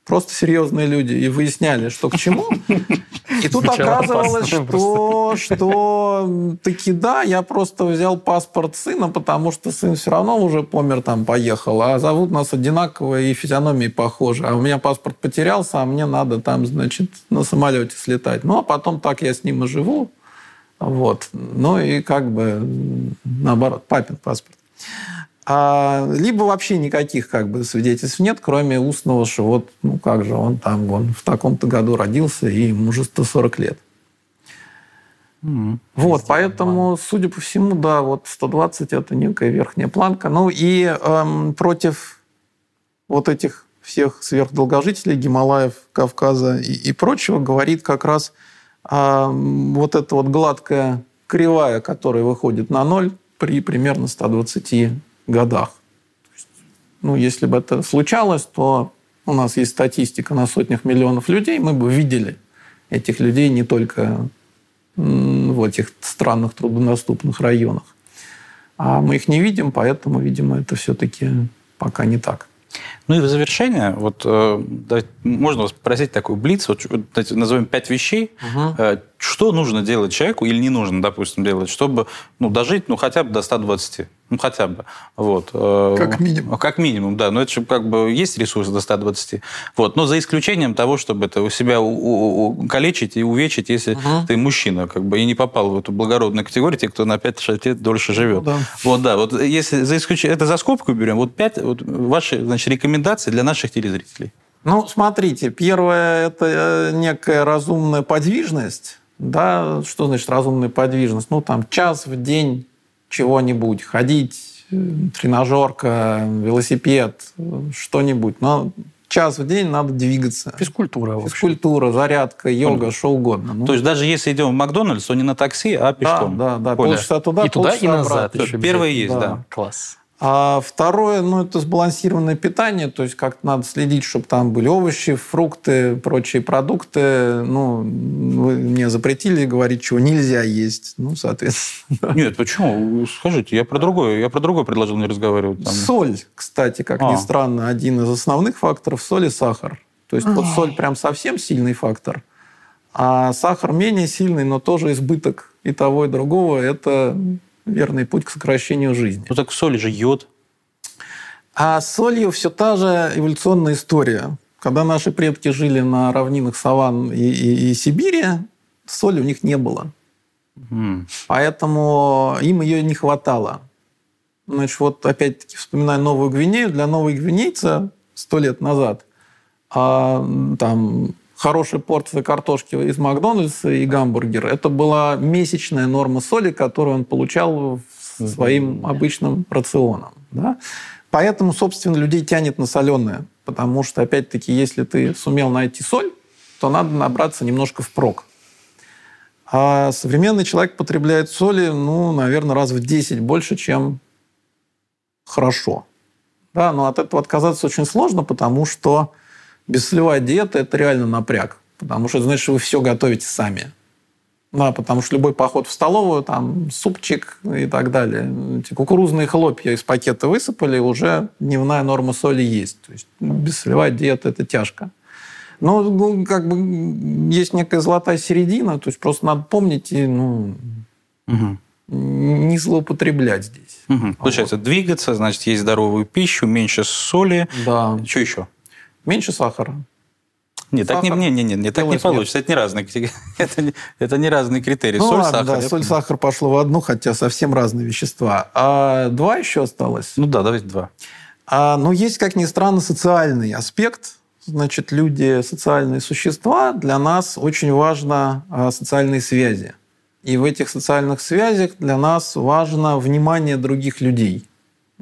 просто серьезные люди, и выясняли, что к чему. И тут Звучало оказывалось, что, что таки да, я просто взял паспорт сына, потому что сын все равно уже помер, там, поехал, а зовут нас одинаково и физиономии похожи. А у меня паспорт потерялся, а мне надо там, значит, на самолете слетать. Ну, а потом так я с ним и живу. Вот. Ну и как бы наоборот, папин паспорт. А, либо вообще никаких как бы свидетельств нет, кроме устного, что вот, ну как же, он там, он в таком-то году родился, и ему уже 140 лет. Вот, поэтому, судя по всему, да, вот 120 – это некая верхняя планка. Ну и эм, против вот этих всех сверхдолгожителей Гималаев, Кавказа и, и прочего говорит как раз эм, вот эта вот гладкая кривая, которая выходит на ноль при примерно 120 годах. Есть ну, если бы это случалось, то у нас есть статистика на сотнях миллионов людей, мы бы видели этих людей не только в этих странных труднодоступных районах. А мы их не видим, поэтому, видимо, это все-таки пока не так. Ну и в завершение, вот э, можно вас попросить такой блиц, вот, вот, назовем пять вещей, угу. э, что нужно делать человеку или не нужно, допустим, делать, чтобы ну, дожить ну, хотя бы до 120. Ну, хотя бы. Вот. Э, как минимум. Как минимум, да. Но это же как бы есть ресурс до 120. Вот. Но за исключением того, чтобы это у себя калечить и увечить, если угу. ты мужчина, как бы, и не попал в эту благородную категорию, те, кто на 5 лет дольше живет. Да. Вот, да. Вот если за исключением, это за скобку берем, вот 5 вот, ваши значит, рекомендации для наших телезрителей. Ну, смотрите, первое – это э, некая разумная подвижность. Да, что значит разумная подвижность? Ну, там, час в день чего-нибудь, ходить, э, тренажерка, велосипед, что-нибудь. Но час в день надо двигаться. Физкультура. Физкультура, зарядка, йога, что угодно. Ну, То есть даже если идем в Макдональдс, то не на такси, а пешком. Да, да, да. Полчаса туда, и туда, и назад. Первое есть, да. да. Класс. А второе, ну, это сбалансированное питание, то есть как-то надо следить, чтобы там были овощи, фрукты, прочие продукты. Ну, вы мне запретили говорить, чего нельзя есть. Ну, соответственно. Нет, почему? Скажите, я про другое, я про другое предложил не разговаривать. Там. Соль, кстати, как а. ни странно, один из основных факторов соль и сахар. То есть вот соль прям совсем сильный фактор, а сахар менее сильный, но тоже избыток и того, и другого. Это верный путь к сокращению жизни. Ну так в соли же йод. А с солью все та же эволюционная история. Когда наши предки жили на равнинах Саван и, и, и Сибири, соли у них не было. Mm. Поэтому им ее не хватало. Значит, вот опять-таки вспоминаю Новую Гвинею. Для Новой Гвинейца сто лет назад а, там хорошая порция картошки из Макдональдса и гамбургер. Это была месячная норма соли, которую он получал своим обычным рационом. Да? Поэтому, собственно, людей тянет на соленое. Потому что, опять-таки, если ты сумел найти соль, то надо набраться немножко впрок. А современный человек потребляет соли, ну, наверное, раз в 10 больше, чем хорошо. Да, но от этого отказаться очень сложно, потому что Бессолевая диета – это реально напряг, потому что значит, вы все готовите сами. Да, потому что любой поход в столовую, там, супчик и так далее. Эти кукурузные хлопья из пакета высыпали, уже дневная норма соли есть. То есть ну, бессолевая диета – это тяжко. Но ну, как бы есть некая золотая середина, то есть просто надо помнить и ну, угу. не злоупотреблять здесь. Угу. Получается, вот. двигаться, значит, есть здоровую пищу, меньше соли. Да. Что еще? Меньше сахара. Нет, так не, не, не, не, так не получится. Это не разные, это, не, это не разные критерии. Ну, соль, ладно, сахар. Да, соль, сахар пошло в одну, хотя совсем разные вещества. А два еще осталось? Ну да, давайте два. А, ну, есть, как ни странно, социальный аспект. Значит, люди социальные существа. Для нас очень важно а, социальные связи. И в этих социальных связях для нас важно внимание других людей.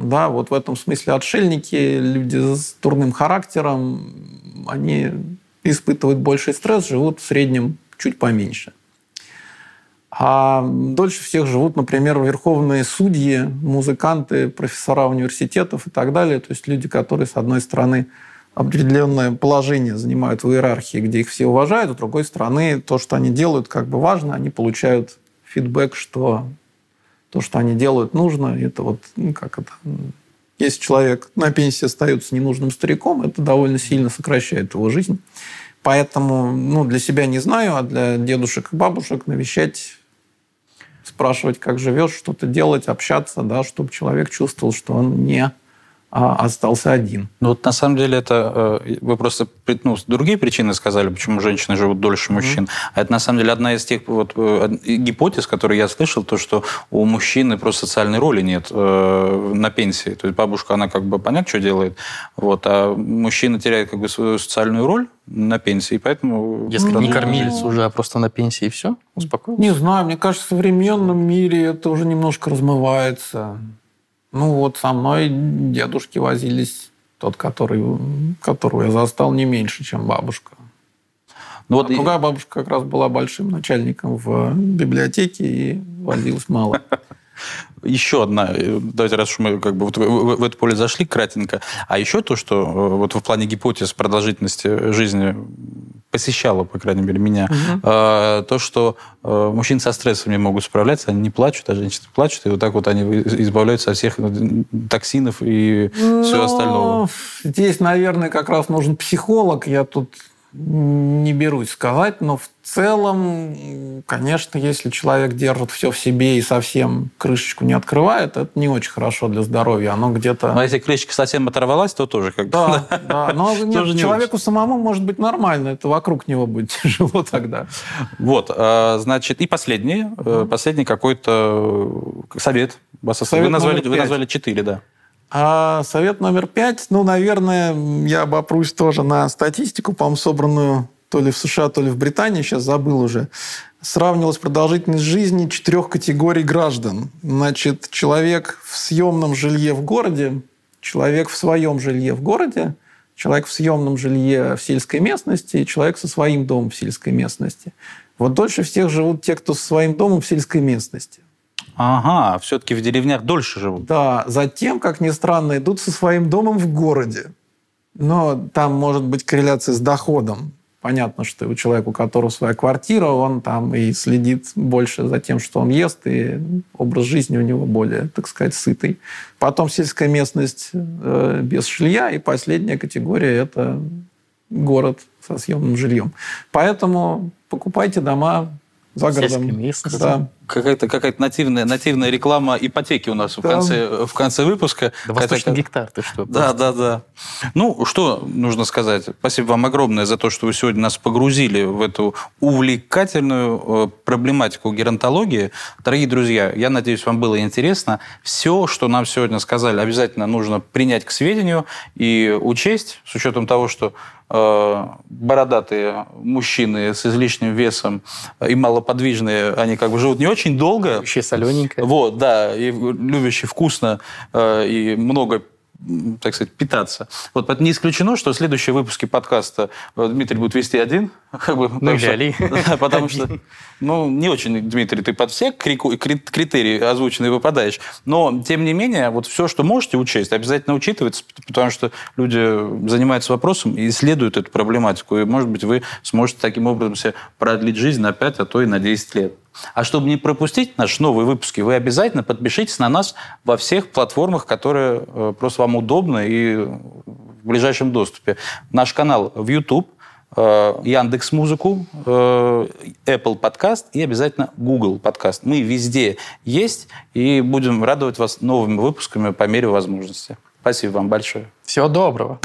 Да, вот в этом смысле отшельники, люди с турным характером, они испытывают больший стресс, живут в среднем чуть поменьше. А дольше всех живут, например, верховные судьи, музыканты, профессора университетов и так далее. То есть люди, которые, с одной стороны, определенное положение занимают в иерархии, где их все уважают, а с другой стороны, то, что они делают, как бы важно, они получают фидбэк, что то, что они делают, нужно. Это вот, ну, как это... Если человек на пенсии остается ненужным стариком, это довольно сильно сокращает его жизнь. Поэтому ну, для себя не знаю, а для дедушек и бабушек навещать, спрашивать, как живешь, что-то делать, общаться, да, чтобы человек чувствовал, что он не а остался один. Ну вот на самом деле это э, вы просто ну, другие причины сказали, почему женщины живут дольше мужчин. Mm-hmm. А это на самом деле одна из тех вот э, гипотез, которые я слышал, то что у мужчины просто социальной роли нет э, на пенсии. То есть бабушка она как бы понятно, что делает, вот, а мужчина теряет как бы свою социальную роль на пенсии, поэтому... Если ну, не кормилец уже, а просто на пенсии и все, успокоился? Не знаю, мне кажется, в современном мире это уже немножко размывается. Ну вот со мной дедушки возились, тот, который, которого я застал, не меньше, чем бабушка. Ну, вот а и... другая бабушка как раз была большим начальником в библиотеке и возилась мало. еще одна, э, давайте раз уж мы как бы вот в, в, это поле зашли кратенько, а еще то, что э, вот в плане гипотез продолжительности жизни посещало, по крайней мере, меня, угу. э, то, что э, мужчины со стрессом не могут справляться, они не плачут, а женщины плачут, и вот так вот они избавляются от всех токсинов и Но всего остального. Здесь, наверное, как раз нужен психолог. Я тут не берусь сказать, но в целом, конечно, если человек держит все в себе и совсем крышечку не открывает, это не очень хорошо для здоровья. Оно где-то... Но если крышечка совсем оторвалась, то тоже как бы... Да, да. Но нет, человеку самому может быть нормально, это вокруг него будет тяжело тогда. Вот, а, значит, и последний, э, последний какой-то совет. Совет вы назвали, вы назвали четыре, да. А совет номер пять, ну, наверное, я обопрусь тоже на статистику, по-моему, собранную то ли в США, то ли в Британии, сейчас забыл уже. Сравнивалась продолжительность жизни четырех категорий граждан. Значит, человек в съемном жилье в городе, человек в своем жилье в городе, человек в съемном жилье в сельской местности человек со своим домом в сельской местности. Вот дольше всех живут те, кто со своим домом в сельской местности. Ага, все-таки в деревнях дольше живут. Да, затем, как ни странно, идут со своим домом в городе. Но там может быть корреляция с доходом. Понятно, что у человека, у которого своя квартира, он там и следит больше за тем, что он ест, и образ жизни у него более, так сказать, сытый. Потом сельская местность э, без жилья, и последняя категория – это город со съемным жильем. Поэтому покупайте дома за городом. Да. Какая-то какая нативная, нативная реклама ипотеки у нас да. в, конце, в конце выпуска. Да восточный гектар, ты что? Да, да, да. Ну, что нужно сказать? Спасибо вам огромное за то, что вы сегодня нас погрузили в эту увлекательную э, проблематику геронтологии. Дорогие друзья, я надеюсь, вам было интересно. Все, что нам сегодня сказали, обязательно нужно принять к сведению и учесть, с учетом того, что бородатые мужчины с излишним весом и малоподвижные, они как бы живут не очень долго. Вообще солененькое. Вот, да, и любящие вкусно э, и много так сказать, питаться. Вот поэтому не исключено, что следующие выпуски подкаста э, Дмитрий будет вести один. Как бы, ну, или Али. Да, потому что, ну, не очень, Дмитрий, ты под все критерии озвученные выпадаешь. Но, тем не менее, вот все, что можете учесть, обязательно учитывается, потому что люди занимаются вопросом и исследуют эту проблематику. И, может быть, вы сможете таким образом себе продлить жизнь на 5, а то и на 10 лет. А чтобы не пропустить наши новые выпуски, вы обязательно подпишитесь на нас во всех платформах, которые э, просто вам удобны и в ближайшем доступе. Наш канал в YouTube, э, Яндекс Музыку, э, Apple Подкаст и обязательно Google Подкаст. Мы везде есть и будем радовать вас новыми выпусками по мере возможности. Спасибо вам большое. Всего доброго.